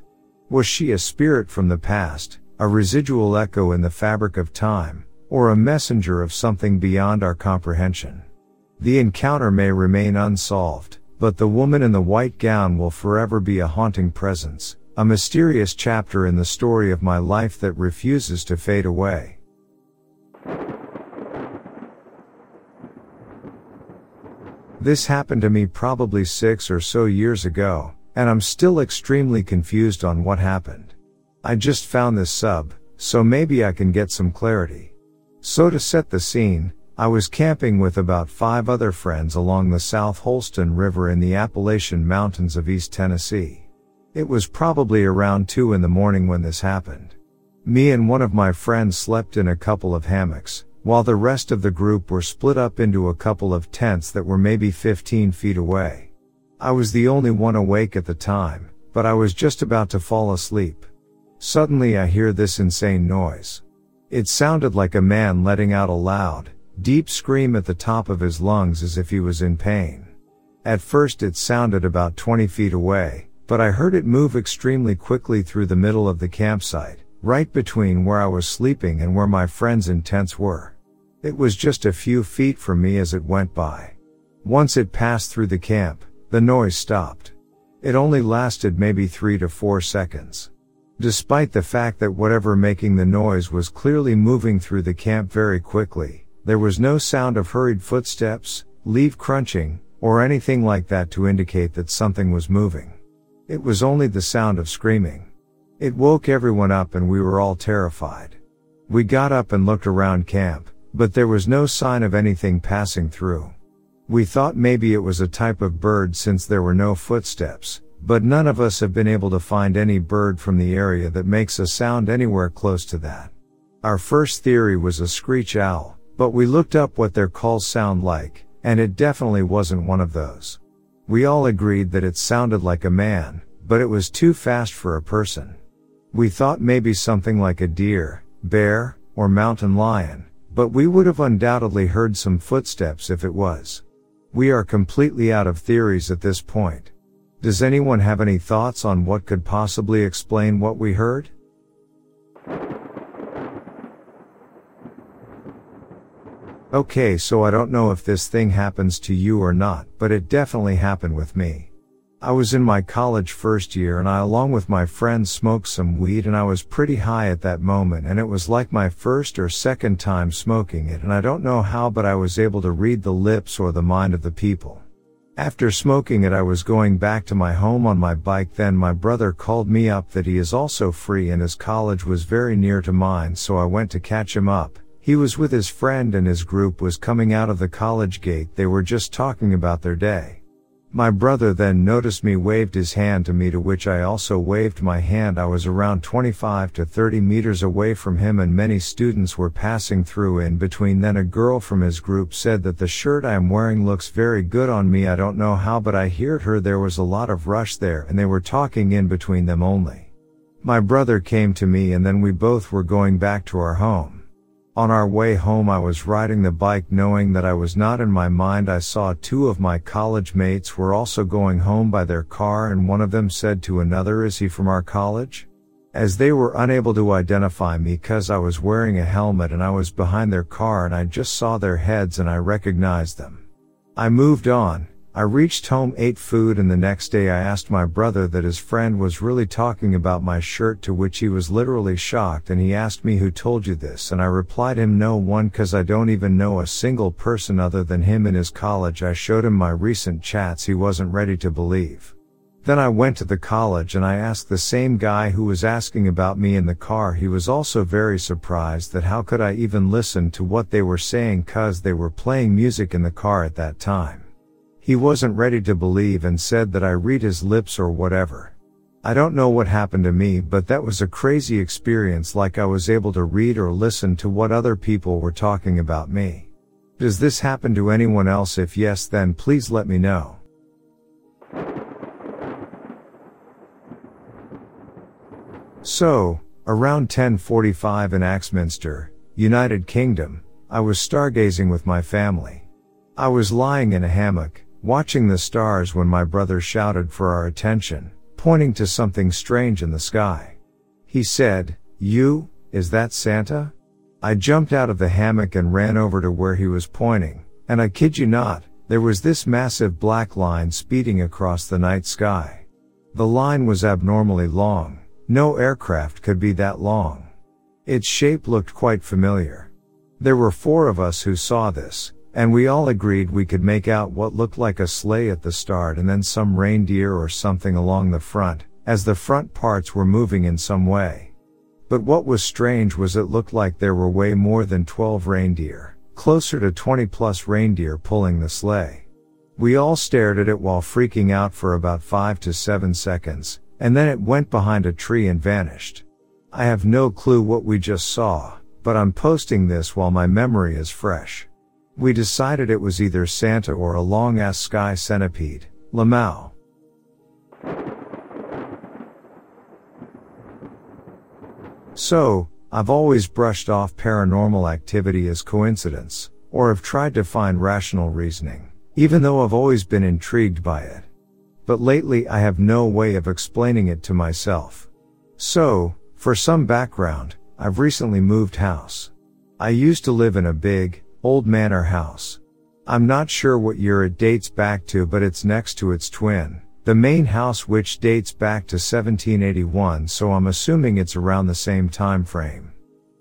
Was she a spirit from the past, a residual echo in the fabric of time, or a messenger of something beyond our comprehension? The encounter may remain unsolved, but the woman in the white gown will forever be a haunting presence, a mysterious chapter in the story of my life that refuses to fade away. This happened to me probably six or so years ago, and I'm still extremely confused on what happened. I just found this sub, so maybe I can get some clarity. So to set the scene, I was camping with about five other friends along the South Holston River in the Appalachian Mountains of East Tennessee. It was probably around two in the morning when this happened. Me and one of my friends slept in a couple of hammocks, while the rest of the group were split up into a couple of tents that were maybe 15 feet away. I was the only one awake at the time, but I was just about to fall asleep. Suddenly I hear this insane noise. It sounded like a man letting out a loud, deep scream at the top of his lungs as if he was in pain. At first it sounded about 20 feet away, but I heard it move extremely quickly through the middle of the campsite, right between where I was sleeping and where my friends in tents were. It was just a few feet from me as it went by. Once it passed through the camp, the noise stopped. It only lasted maybe three to four seconds. Despite the fact that whatever making the noise was clearly moving through the camp very quickly, there was no sound of hurried footsteps, leaf crunching, or anything like that to indicate that something was moving. It was only the sound of screaming. It woke everyone up and we were all terrified. We got up and looked around camp, but there was no sign of anything passing through. We thought maybe it was a type of bird since there were no footsteps, but none of us have been able to find any bird from the area that makes a sound anywhere close to that. Our first theory was a screech owl, but we looked up what their calls sound like, and it definitely wasn't one of those. We all agreed that it sounded like a man, but it was too fast for a person. We thought maybe something like a deer, bear, or mountain lion, but we would have undoubtedly heard some footsteps if it was. We are completely out of theories at this point. Does anyone have any thoughts on what could possibly explain what we heard? Okay, so I don't know if this thing happens to you or not, but it definitely happened with me. I was in my college first year and I along with my friends smoked some weed and I was pretty high at that moment and it was like my first or second time smoking it and I don't know how but I was able to read the lips or the mind of the people. After smoking it I was going back to my home on my bike then my brother called me up that he is also free and his college was very near to mine so I went to catch him up. He was with his friend and his group was coming out of the college gate they were just talking about their day. My brother then noticed me waved his hand to me to which I also waved my hand. I was around 25 to 30 meters away from him and many students were passing through in between. Then a girl from his group said that the shirt I am wearing looks very good on me. I don't know how but I heard her there was a lot of rush there and they were talking in between them only. My brother came to me and then we both were going back to our home. On our way home I was riding the bike knowing that I was not in my mind I saw two of my college mates were also going home by their car and one of them said to another is he from our college? As they were unable to identify me cause I was wearing a helmet and I was behind their car and I just saw their heads and I recognized them. I moved on, I reached home, ate food, and the next day I asked my brother that his friend was really talking about my shirt, to which he was literally shocked and he asked me who told you this, and I replied him no one cause I don't even know a single person other than him in his college. I showed him my recent chats, he wasn't ready to believe. Then I went to the college and I asked the same guy who was asking about me in the car. He was also very surprised that how could I even listen to what they were saying cause they were playing music in the car at that time. He wasn't ready to believe and said that I read his lips or whatever. I don't know what happened to me, but that was a crazy experience like I was able to read or listen to what other people were talking about me. Does this happen to anyone else? If yes, then please let me know. So, around 1045 in Axminster, United Kingdom, I was stargazing with my family. I was lying in a hammock, watching the stars when my brother shouted for our attention, pointing to something strange in the sky. He said, You, is that Santa? I jumped out of the hammock and ran over to where he was pointing, and I kid you not, there was this massive black line speeding across the night sky. The line was abnormally long. No aircraft could be that long. Its shape looked quite familiar. There were four of us who saw this, and we all agreed we could make out what looked like a sleigh at the start and then some reindeer or something along the front, as the front parts were moving in some way. But what was strange was it looked like there were way more than 12 reindeer, closer to 20 plus reindeer pulling the sleigh. We all stared at it while freaking out for about 5 to 7 seconds, and then it went behind a tree and vanished. I have no clue what we just saw, but I'm posting this while my memory is fresh. We decided it was either Santa or a long ass sky centipede, Lamau. So, I've always brushed off paranormal activity as coincidence, or have tried to find rational reasoning, even though I've always been intrigued by it. But lately I have no way of explaining it to myself. So, for some background, I've recently moved house. I used to live in a big, old manor house. I'm not sure what year it dates back to but it's next to its twin, the main house which dates back to 1781 so I'm assuming it's around the same time frame.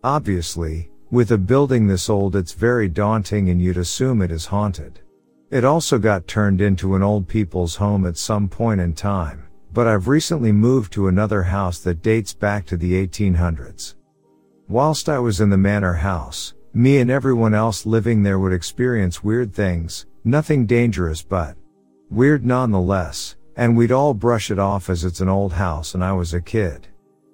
Obviously, with a building this old it's very daunting and you'd assume it is haunted. It also got turned into an old people's home at some point in time, but I've recently moved to another house that dates back to the 1800s. Whilst I was in the manor house, me and everyone else living there would experience weird things, nothing dangerous but weird nonetheless, and we'd all brush it off as it's an old house and I was a kid.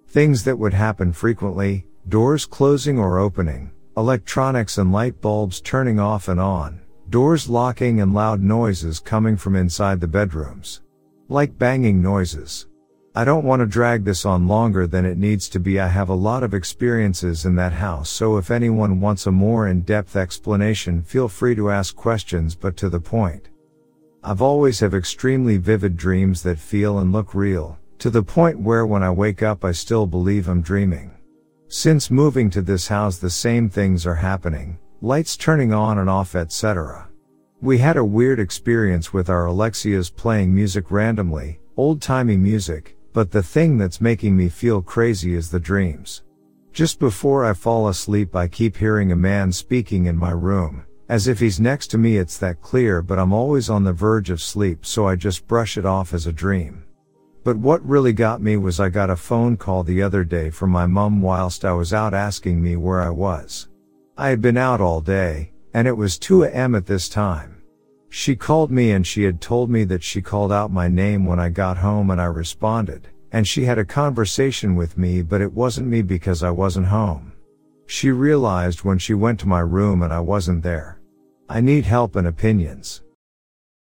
Things that would happen frequently, doors closing or opening, electronics and light bulbs turning off and on, doors locking and loud noises coming from inside the bedrooms. Like banging noises. I don't want to drag this on longer than it needs to be. I have a lot of experiences in that house, so if anyone wants a more in-depth explanation, feel free to ask questions, but to the point. I've always have extremely vivid dreams that feel and look real, to the point where when I wake up I still believe I'm dreaming. Since moving to this house the same things are happening, lights turning on and off etc. We had a weird experience with our Alexas playing music randomly, old timey music, but the thing that's making me feel crazy is the dreams. Just before I fall asleep, I keep hearing a man speaking in my room, as if he's next to me. It's that clear, but I'm always on the verge of sleep, so I just brush it off as a dream. But what really got me was I got a phone call the other day from my mum whilst I was out asking me where I was. I had been out all day, and it was 2 a.m. at this time. She called me and she had told me that she called out my name when I got home and I responded, and she had a conversation with me but it wasn't me because I wasn't home. She realized when she went to my room and I wasn't there. I need help and opinions.